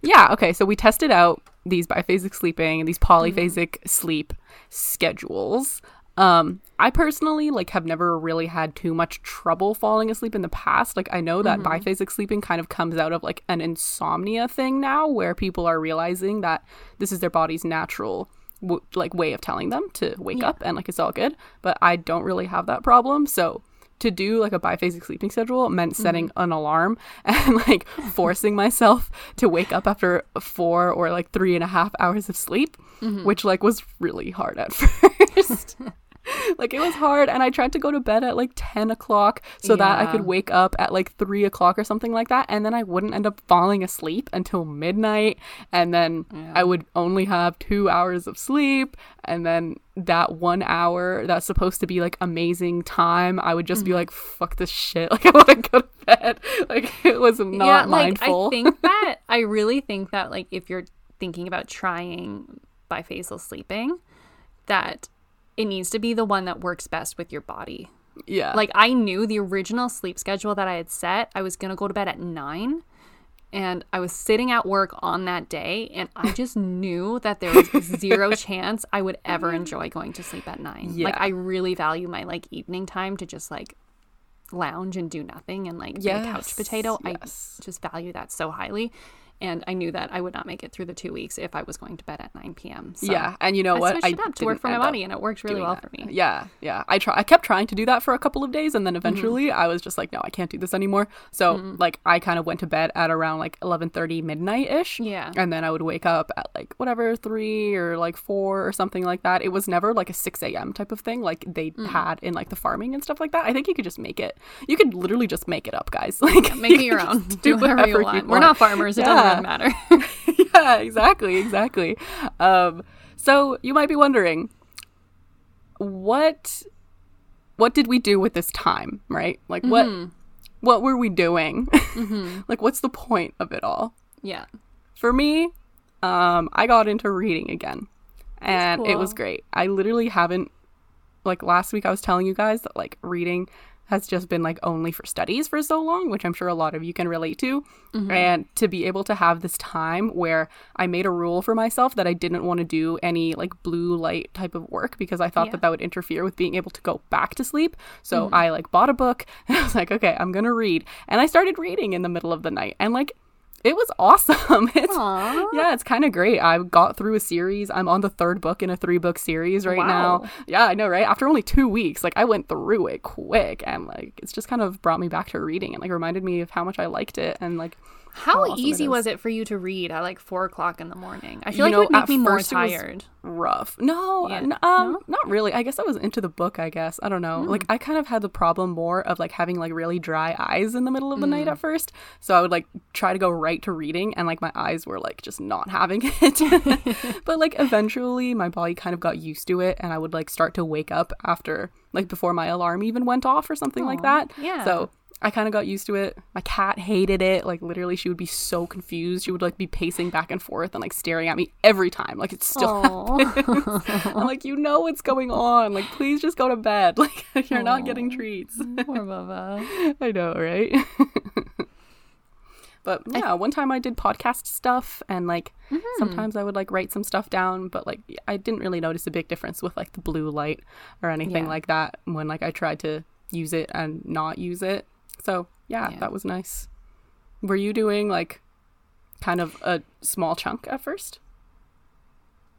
yeah, okay. So, we tested out these biphasic sleeping and these polyphasic sleep schedules. Um, I personally like have never really had too much trouble falling asleep in the past. Like I know that biphasic sleeping kind of comes out of like an insomnia thing now, where people are realizing that this is their body's natural w- like way of telling them to wake up and like it's all good. But I don't really have that problem, so to do like a biphasic sleeping schedule meant mm-hmm. setting an alarm and like forcing myself to wake up after four or like three and a half hours of sleep, mm-hmm. which like was really hard at first. like it was hard and i tried to go to bed at like 10 o'clock so that i could wake up at like 3 o'clock or something like that and then i wouldn't end up falling asleep until midnight and then i would only have two hours of sleep and then that one hour that's supposed to be like amazing time i would just Mm-hmm. be like fuck this shit like i want to go to bed. Like it was not yeah, like mindful. I think that I really think that like if you're thinking about trying biphasal sleeping, that it needs to be the one that works best with your body. yeah Like I knew the original sleep schedule that I had set, I was gonna go to bed at nine. And I was sitting at work on that day, and I just knew that there was zero chance I would ever mm. enjoy going to sleep at nine. Like I really value my like evening time to just like lounge and do nothing and like be a couch potato. yes. I just value that so highly. And I knew that I would not make it through the two weeks if I was going to bed at 9 p.m. So yeah and you know I what switched it up to work for my body, and it worked really well that. for me. Yeah, yeah. I try. I kept trying to do that for a couple of days, and then mm-hmm. eventually I was just like, no, I can't do this anymore. So mm-hmm. like, I kind of went to bed at around like eleven thirty midnight ish. Yeah. and then I would wake up at like whatever three or like four or something like that. It was never like a six a.m. type of thing like they mm. had in like the farming and stuff like that. I think you could just make it. You could literally just make it up, guys. Like Make you it your own. Do whatever you want. We're not farmers. It Yeah. Doesn't matter. yeah, exactly, exactly. Um, so you might be wondering, what, what did we do with this time, right? Like what, what were we doing? like, what's the point of it all? yeah. For me, um, I got into reading again. and it was great. I literally haven't like last week I was telling you guys that like reading has just been like only for studies for so long, which I'm sure a lot of you can relate to. Mm-hmm. And to be able to have this time where I made a rule for myself that I didn't want to do any like blue light type of work because I thought Yeah. that that would interfere with being able to go back to sleep. So mm-hmm. I like bought a book and I was like, okay, I'm going to read. And I started reading in the middle of the night. And like it was awesome. It's Aw. yeah, it's kind of great. I got through a series. I'm on the third book in a three book series right Wow. now. Yeah, I know, right? After only two weeks, like I went through it quick, and like it's just kind of brought me back to reading and like reminded me of how much I liked it and like How awesome easy was it for you to read at like four o'clock in the morning? I feel You like know, it would make me more tired. rough. No, Yeah. n- um, not really. I guess I was into the book. I guess I don't know. Hmm. Like I kind of had the problem more of like having like really dry eyes in the middle of the Hmm. night at first. So I would like try to go right to reading, and like my eyes were like just not having it. but like eventually, my body kind of got used to it, and I would like start to wake up after like before my alarm even went off or something like that. yeah. So. I kind of got used to it. My cat hated it. Like literally, she would be so confused. She would like be pacing back and forth and like staring at me every time. Like it's still I'm like, you know what's going on. Like, please just go to bed. Like, you're not getting treats. Poor Bubba. I know, right? but yeah, one time I did podcast stuff and like mm-hmm. sometimes I would like write some stuff down, but like I didn't really notice a big difference with like the blue light or anything Yeah. like that when like I tried to use it and not use it. So yeah, Yeah. that was nice. Were you doing like kind of a small chunk at first?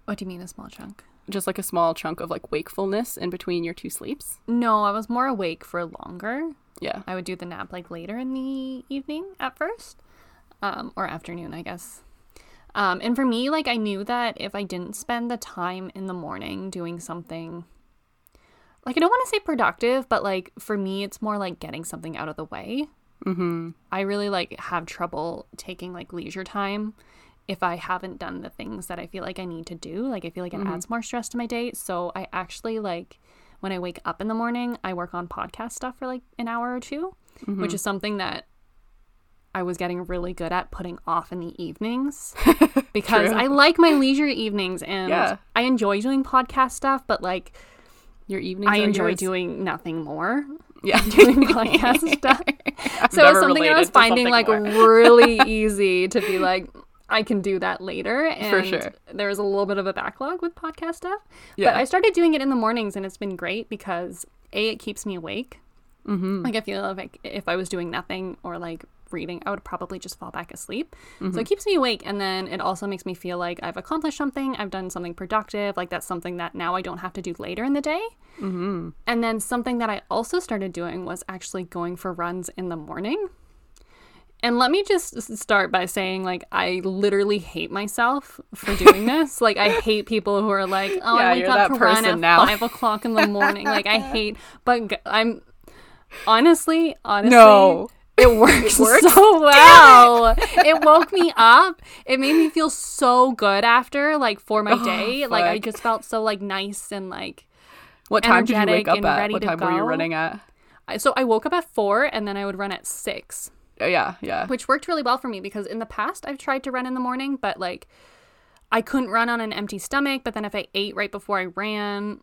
What do you mean a small chunk? Just like a small chunk of like wakefulness in between your two sleeps? No, I was more awake for longer. Yeah. I would do the nap like later in the evening at first, um, or afternoon, I guess. Um, and for me, like I knew that if I didn't spend the time in the morning doing something, like I don't want to say productive, but like for me, it's more like getting something out of the way. Mm-hmm. I really like have trouble taking like leisure time if I haven't done the things that I feel like I need to do. Like I feel like it adds more stress to my day. So I actually like when I wake up in the morning, I work on podcast stuff for like an hour or 2 which is something that I was getting really good at putting off in the evenings because I like my leisure evenings and Yeah. I enjoy doing podcast stuff, but like Your evenings. I enjoy yours. doing nothing more yeah doing podcast stuff. So it was something I was finding like more. really easy to be like I can do that later and For sure. there was a little bit of a backlog with podcast stuff. Yeah. But I started doing it in the mornings and it's been great because A it keeps me awake. Mm-hmm. Like I feel like if I was doing nothing or like reading, I would probably just fall back asleep. Mm-hmm. So it keeps me awake and then it also makes me feel like I've accomplished something, I've done something productive, like that's something that now I don't have to do later in the day. Mm-hmm. And then something that I also started doing was actually going for runs in the morning. And let me just start by saying, like, I literally hate myself for doing this. like, I hate people who are like, "Oh, Yeah, I wake up to run at now. five o'clock in the morning." like, I hate, but I'm honestly, honestly, No. it works, works? so well. it woke me up. It made me feel so good after, like, for my Oh, day. Like, I just felt so like nice and like. What time did you wake up at? What time were you running at? I- So I woke up at four, and then I would run at six Oh, yeah, yeah. which worked really well for me because in the past I've tried to run in the morning, but like I couldn't run on an empty stomach. But then if I ate right before I ran,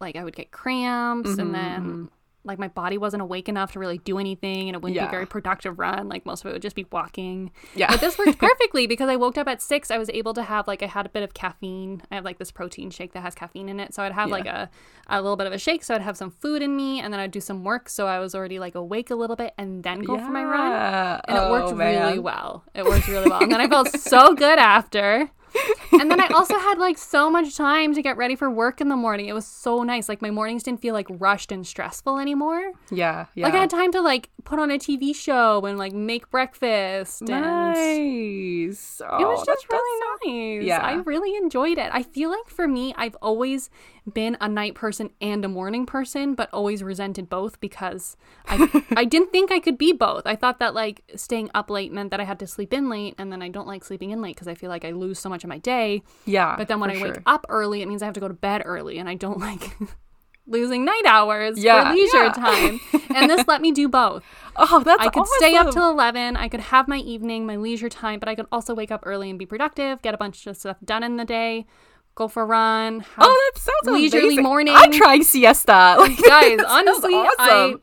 like I would get cramps, Mm-hmm, and then like my body wasn't awake enough to really do anything, and it wouldn't Yeah. be a very productive run. Like most of it would just be walking. Yeah. But this worked perfectly because I woke up at six. I was able to have like I had a bit of caffeine. I have like this protein shake that has caffeine in it, so I'd have Yeah. like a a little bit of a shake. So I'd have some food in me, and then I'd do some work. So I was already like awake a little bit, and then go for my run Yeah. and it Oh, worked really well. It worked really well. And then I felt so good after. And then I also had like so much time to get ready for work in the morning. It was so nice. Like my mornings didn't feel like rushed and stressful anymore. Yeah, yeah. Like I had time to like put on a TV show and like make breakfast and nice. it Oh, was just really nice. Yeah. I really enjoyed it. I feel like for me, I've always been a night person and a morning person, but always resented both because I I didn't think I could be both. I thought that like staying up late meant that I had to sleep in late, and then I don't like sleeping in late because I feel like I lose so much of my day. Yeah. But then when I for wake up early, it means I have to go to bed early, and I don't like. Losing night hours Yeah, for leisure yeah. time. And this let me do both. Oh, that's I could stay up till 11. I could have my evening, my leisure time, but I could also wake up early and be productive, get a bunch of stuff done in the day. go for a run. Have, Oh, that sounds leisurely amazing. morning. I'm trying siesta. Like, guys, honestly, I.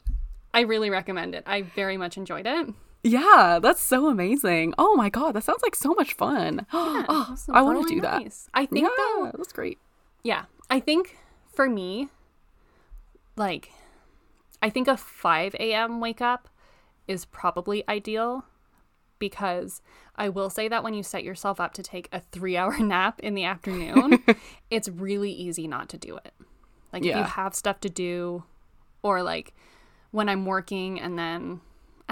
I really recommend it. I very much enjoyed it. Yeah, that's so amazing. Oh my god, that sounds like so much fun. oh, It ah, I want to really do that. I think yeah, though, that's great. yeah, I think for me, like, I think a 5 a.m. wake up is probably ideal because I will say that when you set yourself up to take a three hour nap in the afternoon, it's really easy not to do it. Like, if you have stuff to do, or like when I'm working and then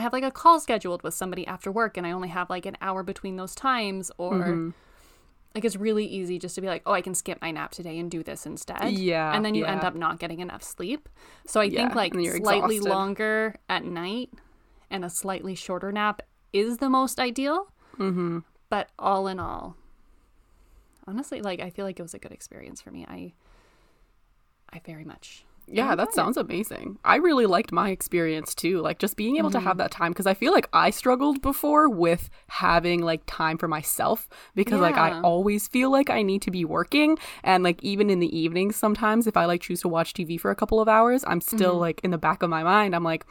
I have like a call scheduled with somebody after work and I only have like an hour between those times, or Mm-hmm. like it's really easy just to be like, oh, I can skip my nap today and do this instead. Yeah, And then you end up not getting enough sleep. So I Yeah, think like slightly exhausted. longer at night and a slightly shorter nap is the most ideal. Mm-hmm. But all in all, honestly, like I feel like it was a good experience for me. I, I very much. Yeah, that sounds amazing. I really liked my experience too. Like just being able to have mm. that time because I feel like I struggled before with having like time for myself because like I always feel like I need to be working and like even in the evenings sometimes if I like choose to watch TV for a couple of hours, I'm still mm-hmm. like in the back of my mind I'm like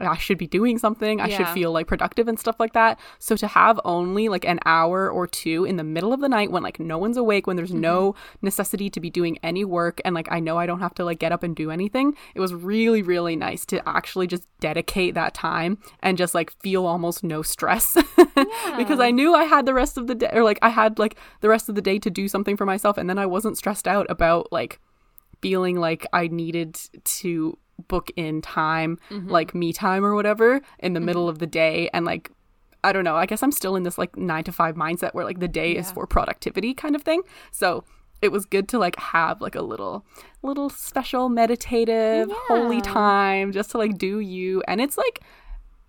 I should be doing something. I should feel like productive and stuff like that. So to have only like an hour or two in the middle of the night when like no one's awake, when there's no mm-hmm. necessity to be doing any work and like I know I don't have to like get up and do anything, it was really really nice to actually just dedicate that time and just like feel almost no stress because I knew I had the rest of the day or like I had like the rest of the day to do something for myself and then I wasn't stressed out about like feeling like I needed to book in time, mm-hmm. like me time or whatever, in the middle mm-hmm. of the day. And like, I don't know, I guess I'm still in this like nine to five mindset where like the day is for productivity kind of thing. So it was good to like have like a little, little special meditative, holy time just to like do you. And it's like,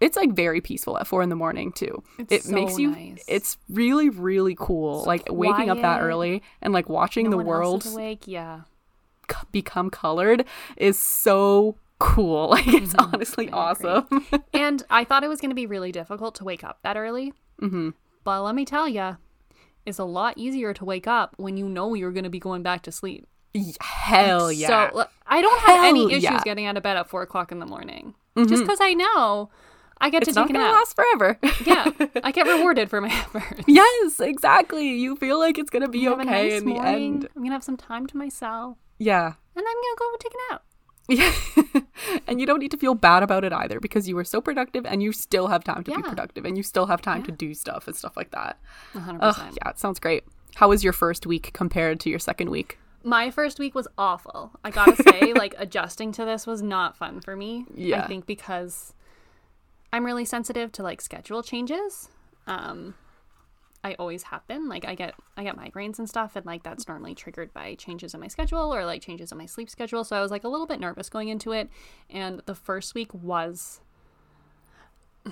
it's like very peaceful at four in the morning too. It's it so makes you. nice. It's really really cool. like waking up that early and like watching No the world awake. Yeah. Become colored is so cool. Like it's honestly Mm-hmm. I awesome. and I thought it was going to be really difficult to wake up that early. Mm-hmm. But let me tell you, it's a lot easier to wake up when you know you're going to be going back to sleep. Hell yeah. So I don't have any issues yeah. getting out of bed at four o'clock in the morning, just because I know I get it's to take a nap. last forever. yeah, I get rewarded for my efforts. yes, exactly. You feel like it's gonna be okay nice in the morning. end. I'm gonna have some time to myself, Yeah. and I'm gonna go take a nap. Yeah. and you don't need to feel bad about it either because you were so productive and you still have time to be productive and you still have time to do stuff and stuff like that. 100. Ugh, yeah, it sounds great. How was your first week compared to your second week? My first week was awful. I gotta say, like adjusting to this was not fun for me. Yeah. I think because I'm really sensitive to like schedule changes. Um, I always have been. Like I get I get migraines and stuff, and like that's normally triggered by changes in my schedule or like changes in my sleep schedule. So I was like a little bit nervous going into it, and the first week was.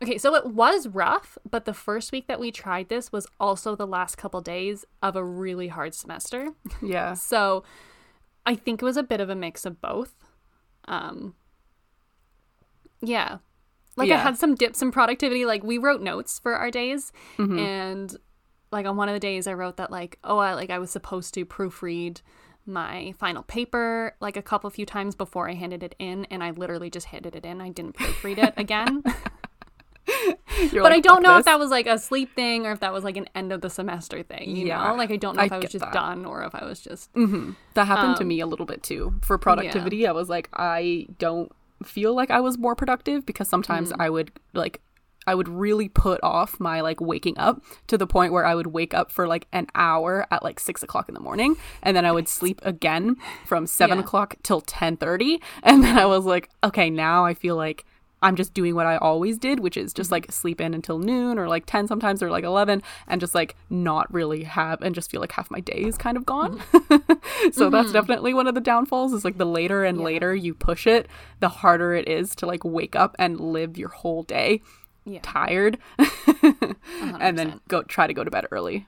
Okay, so it was rough, but the first week that we tried this was also the last couple days of a really hard semester. Yeah. So I think it was a bit of a mix of both. Um yeah. Like I had some dips in productivity. Like we wrote notes for our days Mm-hmm. and like on one of the days I wrote that like, oh I like I was supposed to proofread my final paper like a couple few times before I handed it in and I literally just handed it in. I didn't proofread it again. You're but like, I don't know this." if that was like a sleep thing or if that was like an end of the semester thing, you Yeah, know? Like I don't know if I was just that. done or if I was just That happened to Um, me a little bit too. For productivity, I was like, I don't feel like I was more productive because sometimes Mm. I would like I would really put off my like waking up to the point where I would wake up for like an hour at like six o'clock in the morning and then I would sleep again from seven Yeah. o'clock till ten thirty and then I was like, okay, now I feel like I'm just doing what I always did, which is Mm-hmm. just like sleep in until noon or like 10 sometimes or like 11 and just like not really have and just feel like half my day is kind of gone. Mm-hmm. so that's mm-hmm. definitely one of the downfalls is like the later and later you push it, the harder it is to like wake up and live your whole day yeah. tired and then go try to go to bed early.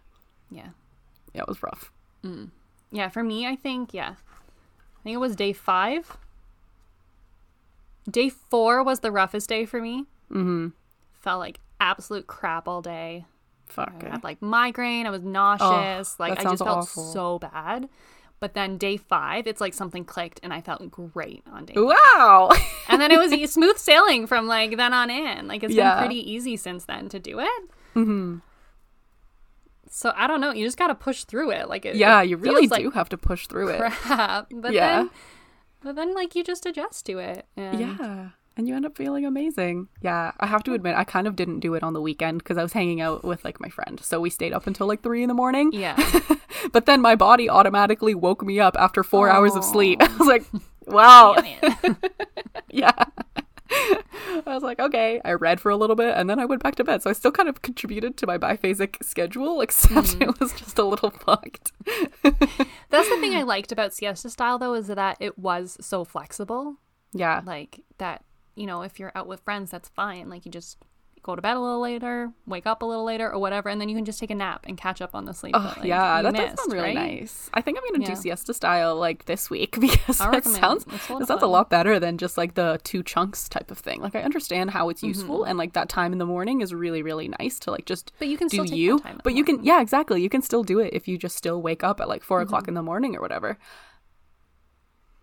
Yeah. Yeah, it was rough. Mm. Yeah, for me, I think, yeah. I think it was day five. Day four was the roughest day for me. Mm-hmm. Felt like absolute crap all day. Fuck. I had like migraine. I was nauseous. like I just felt awful. so bad. But then day five, it's like something clicked, and I felt great on day. Wow. And then it was smooth sailing from like then on in. Like it's Yeah. been pretty easy since then to do it. Mm-hmm. So I don't know. You just got to push through it. Like it, yeah, you really do like have to push through it. crap. But Yeah. then, but then like you just adjust to it. And Yeah. And you end up feeling amazing. Yeah. I have to admit, I kind of didn't do it on the weekend because I was hanging out with like my friend. So we stayed up until like three in the morning. Yeah. But then my body automatically woke me up after four hours of sleep. I was like, wow. Yeah. I was like, okay. I read for a little bit and then I went back to bed. So I still kind of contributed to my biphasic schedule, except mm-hmm. it was just a little fucked. That's the thing I liked about siesta style though is that it was so flexible. Yeah. Like that, you know, if you're out with friends, that's fine. Like you just go to bed a little later, wake up a little later, or whatever, and then you can just take a nap and catch up on the sleep. Oh, that, like, yeah, that does sound really right? nice. I think I'm gonna Yeah. do siesta style like this week because I that sounds It's a lot that sounds a lot better than just like the two chunks type of thing. Like I understand how it's useful Mm-hmm. and like that time in the morning is really really nice to like just But you can do still take that you. But you can yeah exactly you can still do it if you just still wake up at like 4 o'clock Mm-hmm. in the morning or whatever.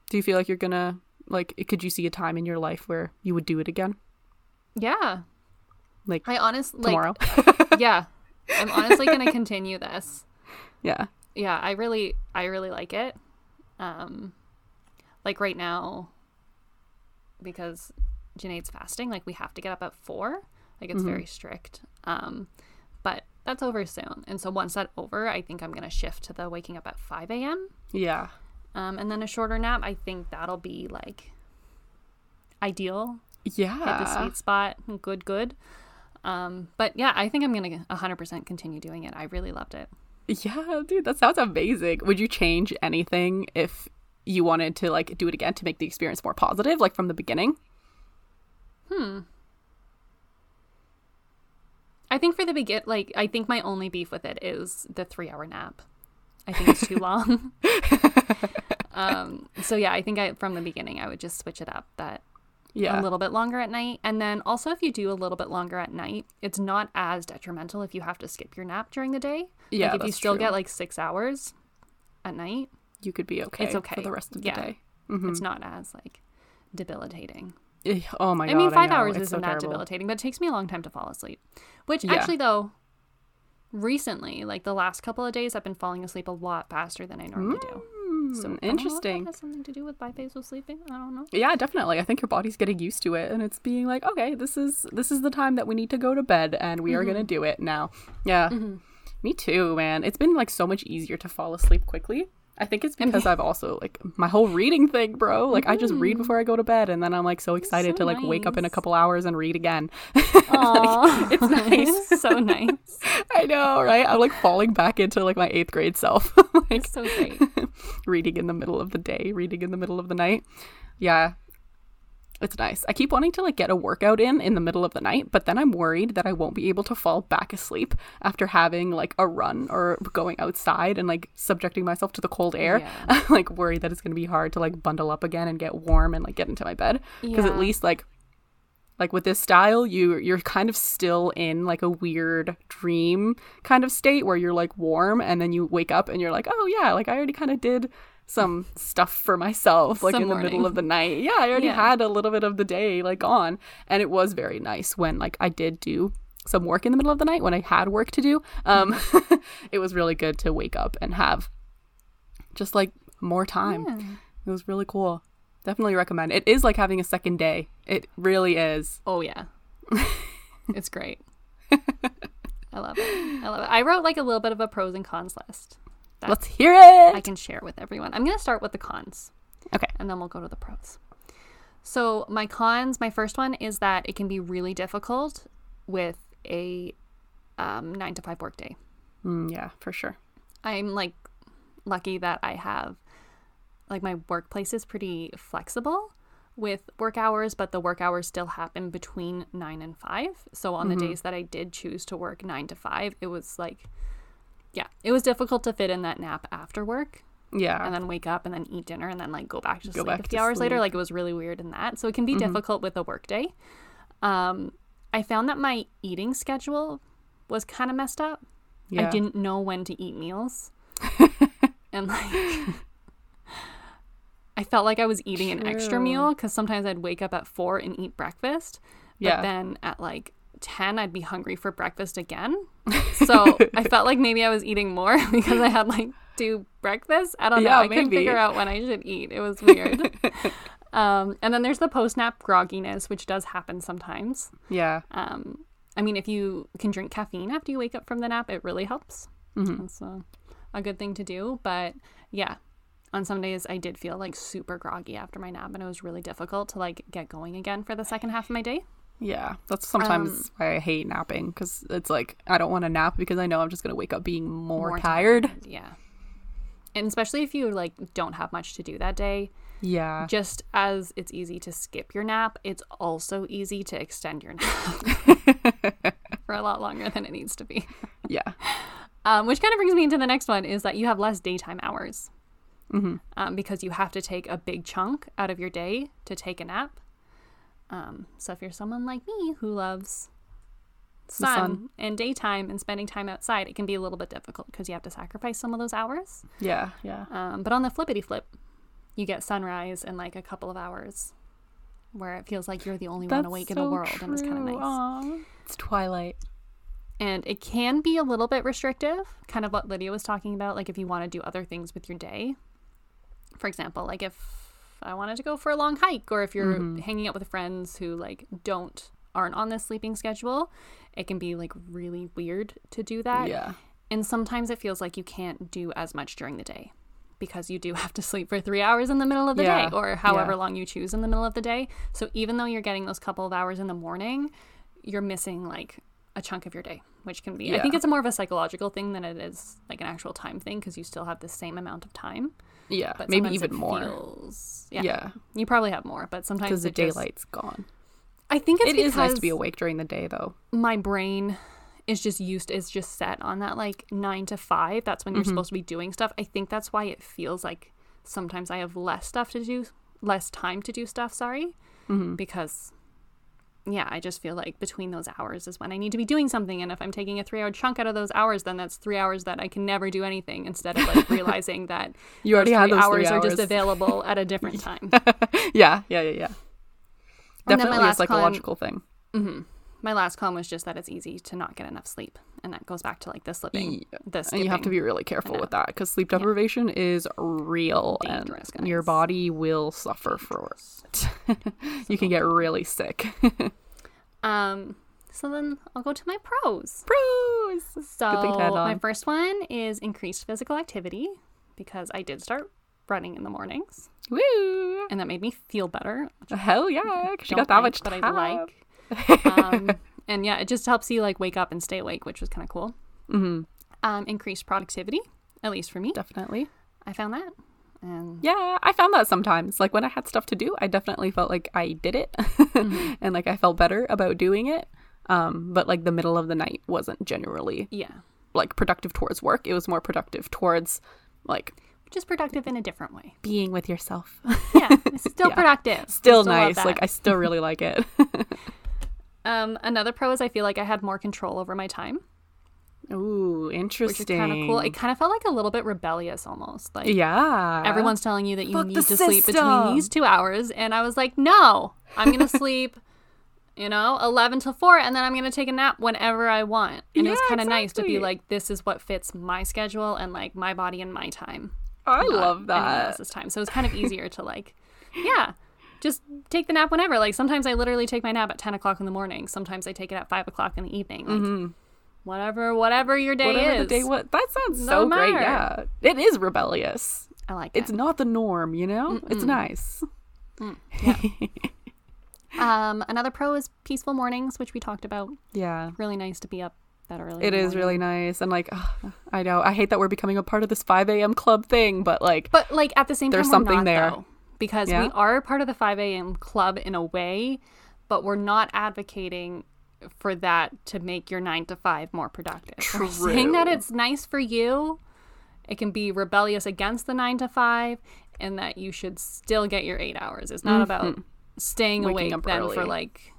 Do you feel like you're gonna like could you see a time in your life where you would do it again? Yeah. Like I honestly like yeah. I'm honestly gonna continue this. yeah. Yeah, I really I really like it. Um like right now because Janae's fasting, like we have to get up at four. Like it's very strict. Um but that's over soon. And so once that's over, I think I'm gonna shift to the waking up at five AM. Yeah. Um and then a shorter nap, I think that'll be like ideal. Yeah. Hit the sweet spot. Good, good. Um, but yeah, I think I'm gonna 100% continue doing it. I really loved it. Yeah, dude, that sounds amazing. Would you change anything if you wanted to like do it again to make the experience more positive, like from the beginning? Hmm. I think for the begin, like I think my only beef with it is the three hour nap. I think it's too long. um, so yeah, I think I from the beginning I would just switch it up that Yeah. a little bit longer at night, and then also if you do a little bit longer at night, it's not as detrimental if you have to skip your nap during the day. Yeah, like if you still true. get like six hours at night, you could be okay, it's okay for the rest of the Yeah. day. it's not as like debilitating. Eh, Oh my god. I mean, five know. hours It's isn't so that terrible. debilitating, but it takes me a long time to fall asleep. Which Yeah. actually, though, recently, like the last couple of days, I've been falling asleep a lot faster than I normally do. So know if that interesting. has something to do with biphasal sleeping. I don't know. Yeah, definitely. I think your body's getting used to it and it's being like, okay, this is this is the time that we need to go to bed and we are Mm-hmm. going to do it now. Yeah. Me too, man. It's been like so much easier to fall asleep quickly. I think it's because I've also like my whole reading thing, bro. Like I just read before I go to bed and then I'm like so excited Mm. so to like wake up in a couple hours and read again. Aww. it's nice. so nice. I know, right? I'm like falling back into like my 8th grade self. like so great. reading in the middle of the day, reading in the middle of the night. Yeah. It's nice. I keep wanting to like get a workout in in the middle of the night, but then I'm worried that I won't be able to fall back asleep after having like a run or going outside and like subjecting myself to the cold air. Yeah. I'm like worried that it's going to be hard to like bundle up again and get warm and like get into my bed because Yeah. at least like like with this style you you're kind of still in like a weird dream kind of state where you're like warm and then you wake up and you're like oh yeah like i already kind of did some stuff for myself like Some in the middle of the night yeah i already Yeah. had a little bit of the day like on and it was very nice when like i did do some work in the middle of the night when i had work to do um it was really good to wake up and have just like more time Yeah. it was really cool definitely recommend it is like having a second day it really is Oh yeah, it's great. I love it. I love it. I wrote like a little bit of a pros and cons list. That let's hear it I can share with everyone. I'm gonna start with the cons. okay and then we'll go to the pros. So, my cons, my first one is that it can be really difficult with a um, nine to five work day. Mm, yeah, for sure. I'm like lucky that I have like my workplace is pretty flexible with work hours, but the work hours still happen between nine and five. So, on the days that I did choose to work nine to five, it was like, yeah, it was difficult to fit in that nap after work Yeah. and then wake up and then eat dinner and then like go back to Go sleep back a few to hours later. Like it was really weird in that. So it can be difficult with a work day. Um, I found that my eating schedule was kind of messed up. Yeah. I didn't know when to eat meals. and like I felt like I was eating an extra meal cuz sometimes I'd wake up at 4 and eat breakfast. But Yeah. then at like 10 I'd be hungry for breakfast again. So I felt like maybe I was eating more because I had like two breakfasts. I don't know. Yeah, I couldn't figure out when I should eat. It was weird. um, and then there's the post nap grogginess, which does happen sometimes. Yeah. Um, I mean, if you can drink caffeine after you wake up from the nap, it really helps. Mhm. That's a, a good thing to do. But yeah, on some days I did feel like super groggy after my nap, and it was really difficult to like get going again for the second half of my day. Yeah. That's Um, sometimes why I hate napping because it's like I don't want to nap because I know I'm just going to wake up being more, More tired. Yeah. And especially if you like don't have much to do that day, Yeah. just as it's easy to skip your nap, it's also easy to extend your nap for a lot longer than it needs to be. Yeah. Um, which kind of brings me into the next one is that you have less daytime hours Mhm. um, because you have to take a big chunk out of your day to take a nap. Um, so if you're someone like me who loves sun, sun. and daytime and spending time outside, it can be a little bit difficult because you have to sacrifice some of those hours. Yeah. Yeah. Um, but on the flippity flip, you get sunrise in like a couple of hours where it feels like you're the only one awake in the so world and it's kind of nice. Aw. It's twilight. And it can be a little bit restrictive, kind of what Lydia was talking about. Like if you want to do other things with your day. For example, like if I wanted to go for a long hike or if you're Mm-hmm. hanging out with friends who like don't aren't on this sleeping schedule, it can be like really weird to do that. Yeah. And sometimes it feels like you can't do as much during the day because you do have to sleep for three hours in the middle of the Yeah. day or however Yeah. long you choose in the middle of the day. So even though you're getting those couple of hours in the morning, you're missing like a chunk of your day, which can be, I think it's more of a psychological thing than it is like an actual time thing because you still have the same amount of time. Yeah. But Maybe even more. Feels, yeah, Yeah. You probably have more, but sometimes Because the just- daylight's gone. I think it's It is nice to be awake during the day, though. my brain is just used is just set on that like nine to five that's when you're Mm-hmm. supposed to be doing stuff i think that's why it feels like sometimes i have less stuff to do less time to do stuff sorry Mm-hmm. because yeah i just feel like between those hours is when i need to be doing something and if i'm taking a three hour chunk out of those hours then that's three hours that i can never do anything instead of like realizing that You already those three those hours three are just available at a different time yeah. Yeah. Yeah. Yeah. And then my Definitely a last con- psychological thing. Mm-hmm. My last con was just that it's easy to not get enough sleep and that goes back to like the slipping Yeah. the And you have to be really careful with that because sleep deprivation is real Dangerous, and your body will suffer for it. you can get really sick. Um, so then I'll go to my pros. Pros. So Good thing to add my first one is increased physical activity because I did start running in the mornings, Woo! and that made me feel better. Hell yeah! Because you got that like, much but time. I like. Um, and yeah, it just helps you like wake up and stay awake, which was kind of cool. hmm Um, increased productivity, at least for me. Definitely. I found that, and Yeah, I found that sometimes. Like when I had stuff to do, I definitely felt like I did it, Mm-hmm. and like I felt better about doing it. Um, but like the middle of the night wasn't generally yeah, like productive towards work. It was more productive towards like which is productive in a different way. being with yourself. Yeah, still Yeah. productive. still love nice. Like I still really like it. um, another pro is I feel like I had more control over my time. Ooh, which is interesting. kind of cool. It kind of felt like a little bit rebellious almost. Like yeah. everyone's telling you that you Fuck need to sleep between these two hours, and I was like, no, I'm gonna sleep. You know, eleven till four, and then I'm gonna take a nap whenever I want. And it was kind of nice to be like, this is what fits my schedule and like my body and my time. I love that. else's time. So it's kind of easier to like, yeah, just take the nap whenever. Like sometimes I literally take my nap at ten o'clock in the morning. Sometimes I take it at five o'clock in the evening. Like whatever, whatever your day Mm-hmm. Whatever is. the day was. That sounds No so great. Yeah. It is rebellious. I like it. It's not the norm, you know? It's nice. Um, another pro is peaceful mornings, which we talked about. Yeah. Really nice to be up that early. It is really nice. And like, ugh, I know, I hate that we're becoming a part of this 5 a.m. club thing, but like, But like at the same There's time, we're something not, there. though, because we are part of the 5 a.m. club in a way, but we're not advocating for that to make your nine to five more productive. We're saying that it's nice for you. It can be rebellious against the nine to five, and that you should still get your eight hours. It's not about staying Mm-hmm. Waking awake then for like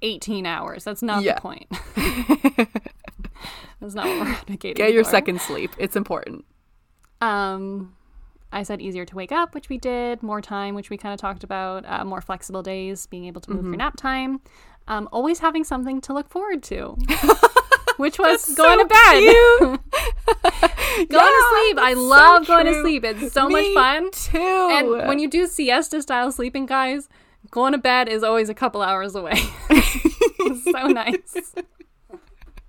18 hours. That's not Yeah. the point. That's not what we're advocating. Get your for. second sleep. It's important. Um, I said easier to wake up, which we did. More time, which we kind of talked about. Uh, more flexible days, being able to move Mm-hmm. your nap time. Um, always having something to look forward to. which was going to bed. going to sleep. I love going to sleep. It's so much fun. too. And when you do siesta style sleeping, guys, going to bed is always a couple hours away. it's so nice.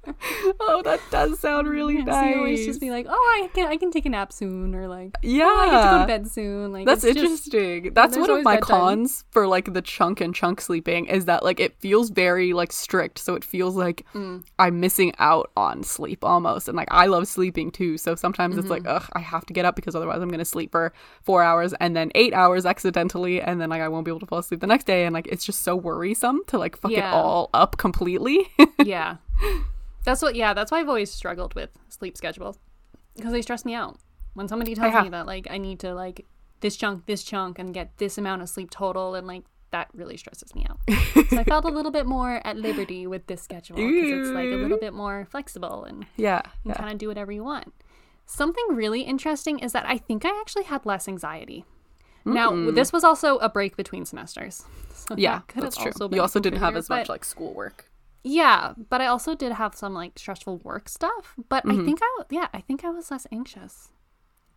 oh, that does sound really Yeah, nice. So you always just be like, oh, I can I can take a nap soon, or like, yeah, oh, I get to go to bed soon. Like That's it's just- interesting. That's one of my cons for like the chunk and chunk sleeping is that like it feels very like strict, so it feels like Mm. I'm missing out on sleep almost. And like I love sleeping too, so sometimes it's Mm-hmm. like ugh, I have to get up because otherwise I'm gonna sleep for four hours and then eight hours accidentally, and then like I won't be able to fall asleep the next day, and like it's just so worrisome to like fuck it all up completely. yeah. That's what. Yeah, that's why I've always struggled with sleep schedules because they stress me out. When somebody tells Yeah. me that like I need to like this chunk, this chunk, and get this amount of sleep total, and like that really stresses me out. so I felt a little bit more at liberty with this schedule because it's like a little bit more flexible and yeah, you yeah. kind of do whatever you want. Something really interesting is that I think I actually had less anxiety. Now, this was also a break between semesters. So Mm. yeah, that that's true. also You also didn't have as much like schoolwork. Yeah, but I also did have some like stressful work stuff. But Mm-hmm. I think I yeah, I think I was less anxious.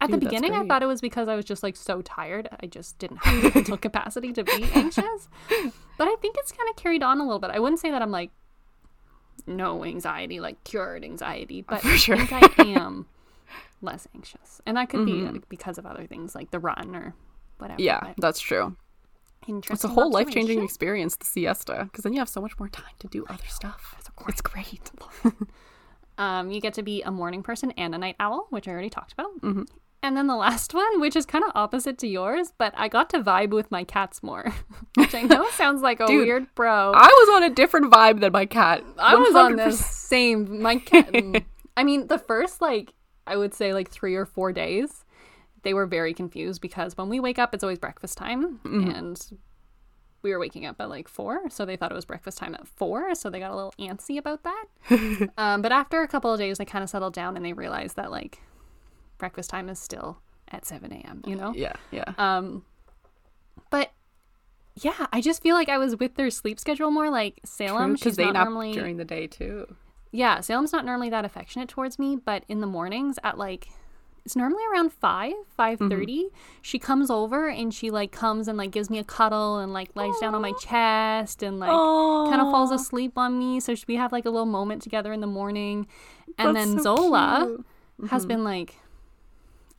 At Dude, the beginning, I thought it was because I was just like so tired. I just didn't have the mental capacity to be anxious. But I think it's kind of carried on a little bit. I wouldn't say that I'm like no anxiety, like cured anxiety, but For sure. I think I am less anxious, and that could be Mm-hmm. like, because of other things like the run or whatever. Yeah, but that's true. It's a whole life changing experience, the siesta, because then you have so much more time to do other stuff. It's great. Um, you get to be a morning person and a night owl, which I already talked about. Mm-hmm. And then the last one, which is kind of opposite to yours, but I got to vibe with my cats more, which I know sounds like a Dude, weird bro. I was on a different vibe than my cat. I was on 100%. same my cat. I mean, the first like I would say like three or four days, they were very confused because when we wake up, it's always breakfast time, Mm-hmm. and we were waking up at like four, so they thought it was breakfast time at four, so they got a little antsy about that. um, but after a couple of days, they kind of settled down and they realized that like breakfast time is still at seven a.m. You know. Yeah, yeah. Um, but yeah, I just feel like I was with their sleep schedule more. Like Salem, because she's they not normally during the day too. yeah, Salem's not normally that affectionate towards me, but in the mornings at like it's normally around 5, mm-hmm. 5:30, she comes over and she like comes and like gives me a cuddle and like lies down on my chest and like kind of falls asleep on me so we have like a little moment together in the morning. And That's then so Zola cute. has mm-hmm. been like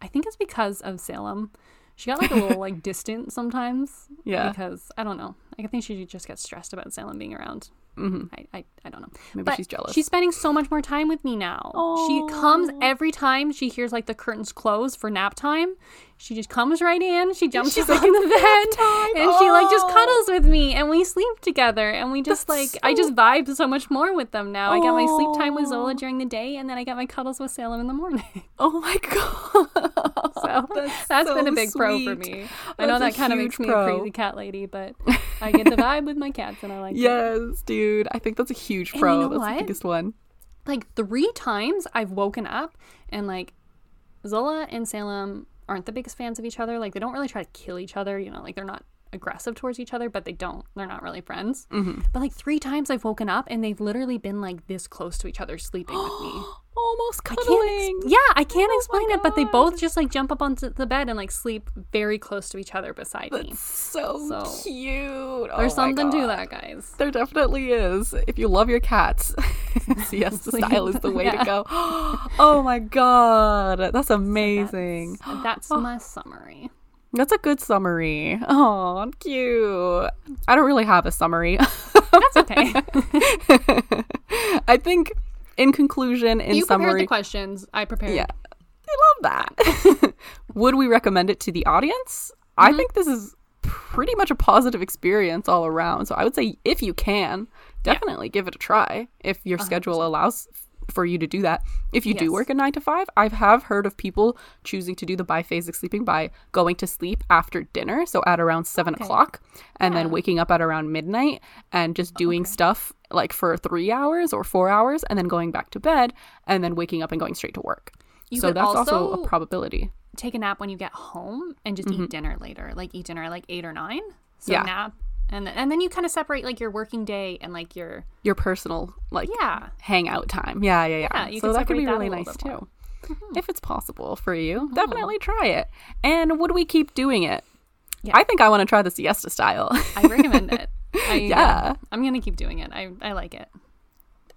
I think it's because of Salem. She got like a little like distant sometimes Yeah. because I don't know. I think she just gets stressed about Salem being around. Mhm. I, I, I don't know. Maybe But she's jealous. She's spending so much more time with me now. She comes every time she hears like the curtains close for nap time. She just comes right in. She jumps She's on like, the bed time." and she like just Oh. cuddles with me and we sleep together and we just That's like I just vibe so much more with them now. I get my sleep time with Zola Oh. during the day and then I get my cuddles with Salem in the morning. oh my god. So That's that's been a so big pro for sweet. me. I know that kind of makes me a crazy cat lady, but I get the vibe with my cats and I like it. Yes, dude. I think that's a huge pro. you know that's what? the biggest one. like three times I've woken up and like Zola and Salem aren't the biggest fans of each other. Like they don't really try to kill each other, you know, like they're not aggressive towards each other, but they don't. They're not really friends. Mm-hmm. But like three times I've woken up and they've literally been like this close to each other sleeping with me. Almost I can't ex- cuddling. yeah, I can't Oh explain it, but they both just like jump up onto the bed and like sleep very close to each other beside me. So, So, cute. Oh There's something to that, guys. There definitely is. If you love your cats, siesta style is the way Yeah. to go. Oh my god, that's amazing. That's, that's Oh. my summary. That's a good summary. Oh, cute. I don't really have a summary. That's okay. I think, in conclusion, in you prepared summary, the questions. I prepared. yeah, I love that. Would we recommend it to the audience? I Mm-hmm. think this is pretty much a positive experience all around. So I would say if you can, definitely give it a try if your schedule allows for you to do that. If you do work a nine to five, I have heard of people choosing to do the biphasic sleeping by going to sleep after dinner, so at around seven Okay. o'clock, and then waking up at around midnight and just doing stuff like for three hours or four hours, and then going back to bed, and then waking up and going straight to work. You so that's also, also- a probability. Take a nap when you get home and just eat dinner later. Like eat dinner at like eight or nine. So Mm-hmm. Yeah. nap, and then, and then you kind of separate like your working day and like your Your personal like yeah. hangout time. Yeah, yeah, yeah. Yeah, so that could be that really nice more. Mm-hmm. too. If it's possible for you, definitely try it. And would we keep doing it? Yeah. I think I want to try the siesta style. I recommend it. I, Yeah. I'm gonna keep doing it. I I like it.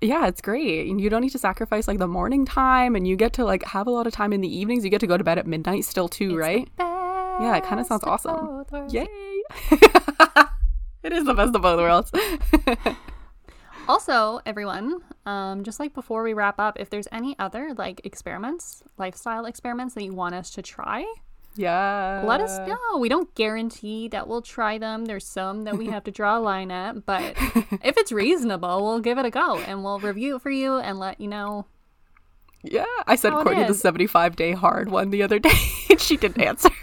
yeah, it's great. And you don't need to sacrifice like the morning time and you get to like have a lot of time in the evenings. You get to go to bed at midnight still too, right? Yeah, it kinda sounds awesome. Yay. it is the best of both worlds. Also, everyone, um, just like before we wrap up, if there's any other like experiments, lifestyle experiments that you want us to try, yeah. let us know. We don't guarantee that we'll try them. There's some that we have to draw a line at, but if it's reasonable, we'll give it a go and we'll review it for you and let you know. Yeah, I said oh, it Courtney the 75 day hard one the other day and she didn't answer.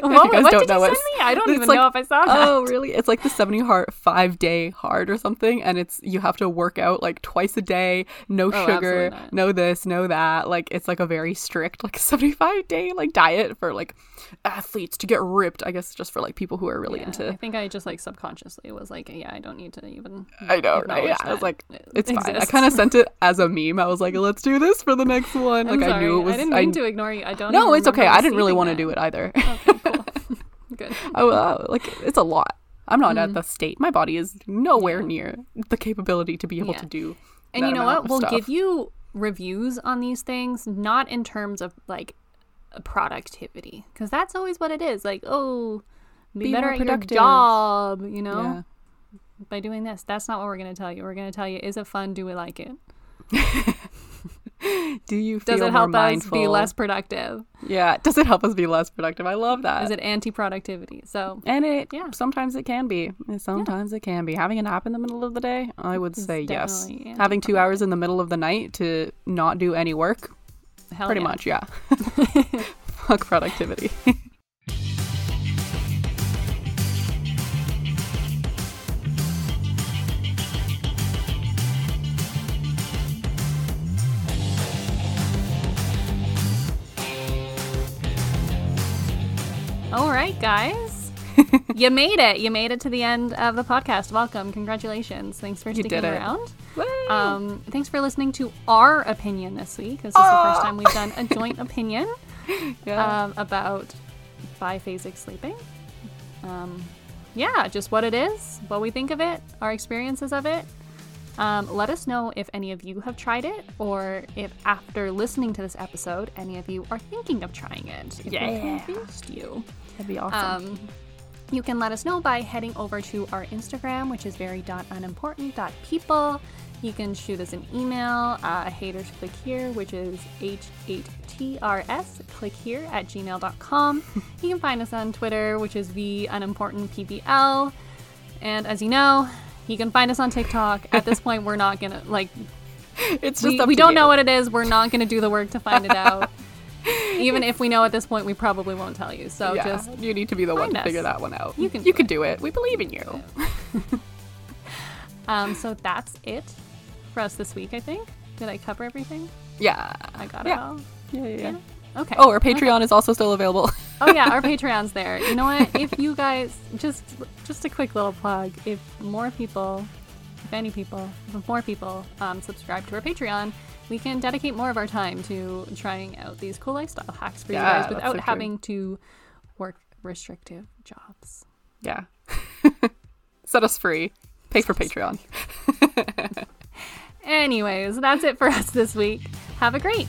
What, you guys what don't did you send me? I don't even like- know if I saw that. Oh, really? It's like the 70 heart 5 day hard or something and it's you have to work out like twice a day, no Oh, sugar, no this, no that. Like it's like a very strict like 75 day like diet for like athletes to get ripped. I guess just for like people who are really Yeah, I think I just like subconsciously was like, yeah, I don't need to even. I know, right? Yeah, I was like, it it's fine. I kind of sent it as a meme. I was like, let's do this for the next one. Like sorry. I knew it was. I didn't mean to ignore you. I don't. No, it's okay. I didn't really want to do it either. Okay, cool. Good. Oh, like it's a lot. I'm not Mm. at the state. My body is nowhere near the capability to be able Yeah. to do. And you know what? We'll stuff. give you reviews on these things, not in terms of like productivity, because that's always what it is. Like, oh, be, Be better at your job, you know, Yeah. by doing this. That's not what we're going to tell you. We're going to tell you, is it fun? Do we like it? Do you feel Does it help us be less productive? Yeah. Does it help us be less productive? I love that. Is it anti-productivity? So and it Yeah. sometimes it can be. Sometimes it can be. Having a nap in the middle of the day, I would It's say yes. Having two hours in the middle of the night to not do any work, hell pretty yeah. much, yeah. Fuck productivity. All right, guys. you made it. You made it to the end of the podcast. Welcome. Congratulations. Thanks for You sticking around. Um, thanks for listening to our opinion this week. This is the first time we've done a joint opinion yeah. um, about biphasic sleeping. Um, yeah, just what it is, what we think of it, our experiences of it. Um, let us know if any of you have tried it, or if after listening to this episode, any of you are thinking of trying it. If we Yeah. convinced you. That'd be awesome. Um, you can let us know by heading over to our Instagram, which is very.unimportant.people. You can shoot us an email, uh, haters click here, which is H8TRS, click here at gmail.com. you can find us on Twitter, which is V unimportant PBL. And as you know, you can find us on TikTok. At this point, we're not gonna like it's just we, we don't you. know what it is. We're not gonna do the work to find it out. Even if we know at this point, we probably won't tell you. So yeah, just you need to be the one to figure that one out. You can you do can do it. We believe in you. Um, so that's it for us this week, I think. Did I cover everything? Yeah. I got it all. Yeah, yeah, yeah. Okay. Oh, our Patreon is also still available. oh yeah, our Patreon's there. You know what? If you guys just just a quick little plug, if more people, if any people, if more people um, subscribe to our Patreon, we can dedicate more of our time to trying out these cool lifestyle hacks for Yeah, you guys without so having to work restrictive jobs. yeah. Set us free. Pay for Patreon. Anyways, that's it for us this week. Have a great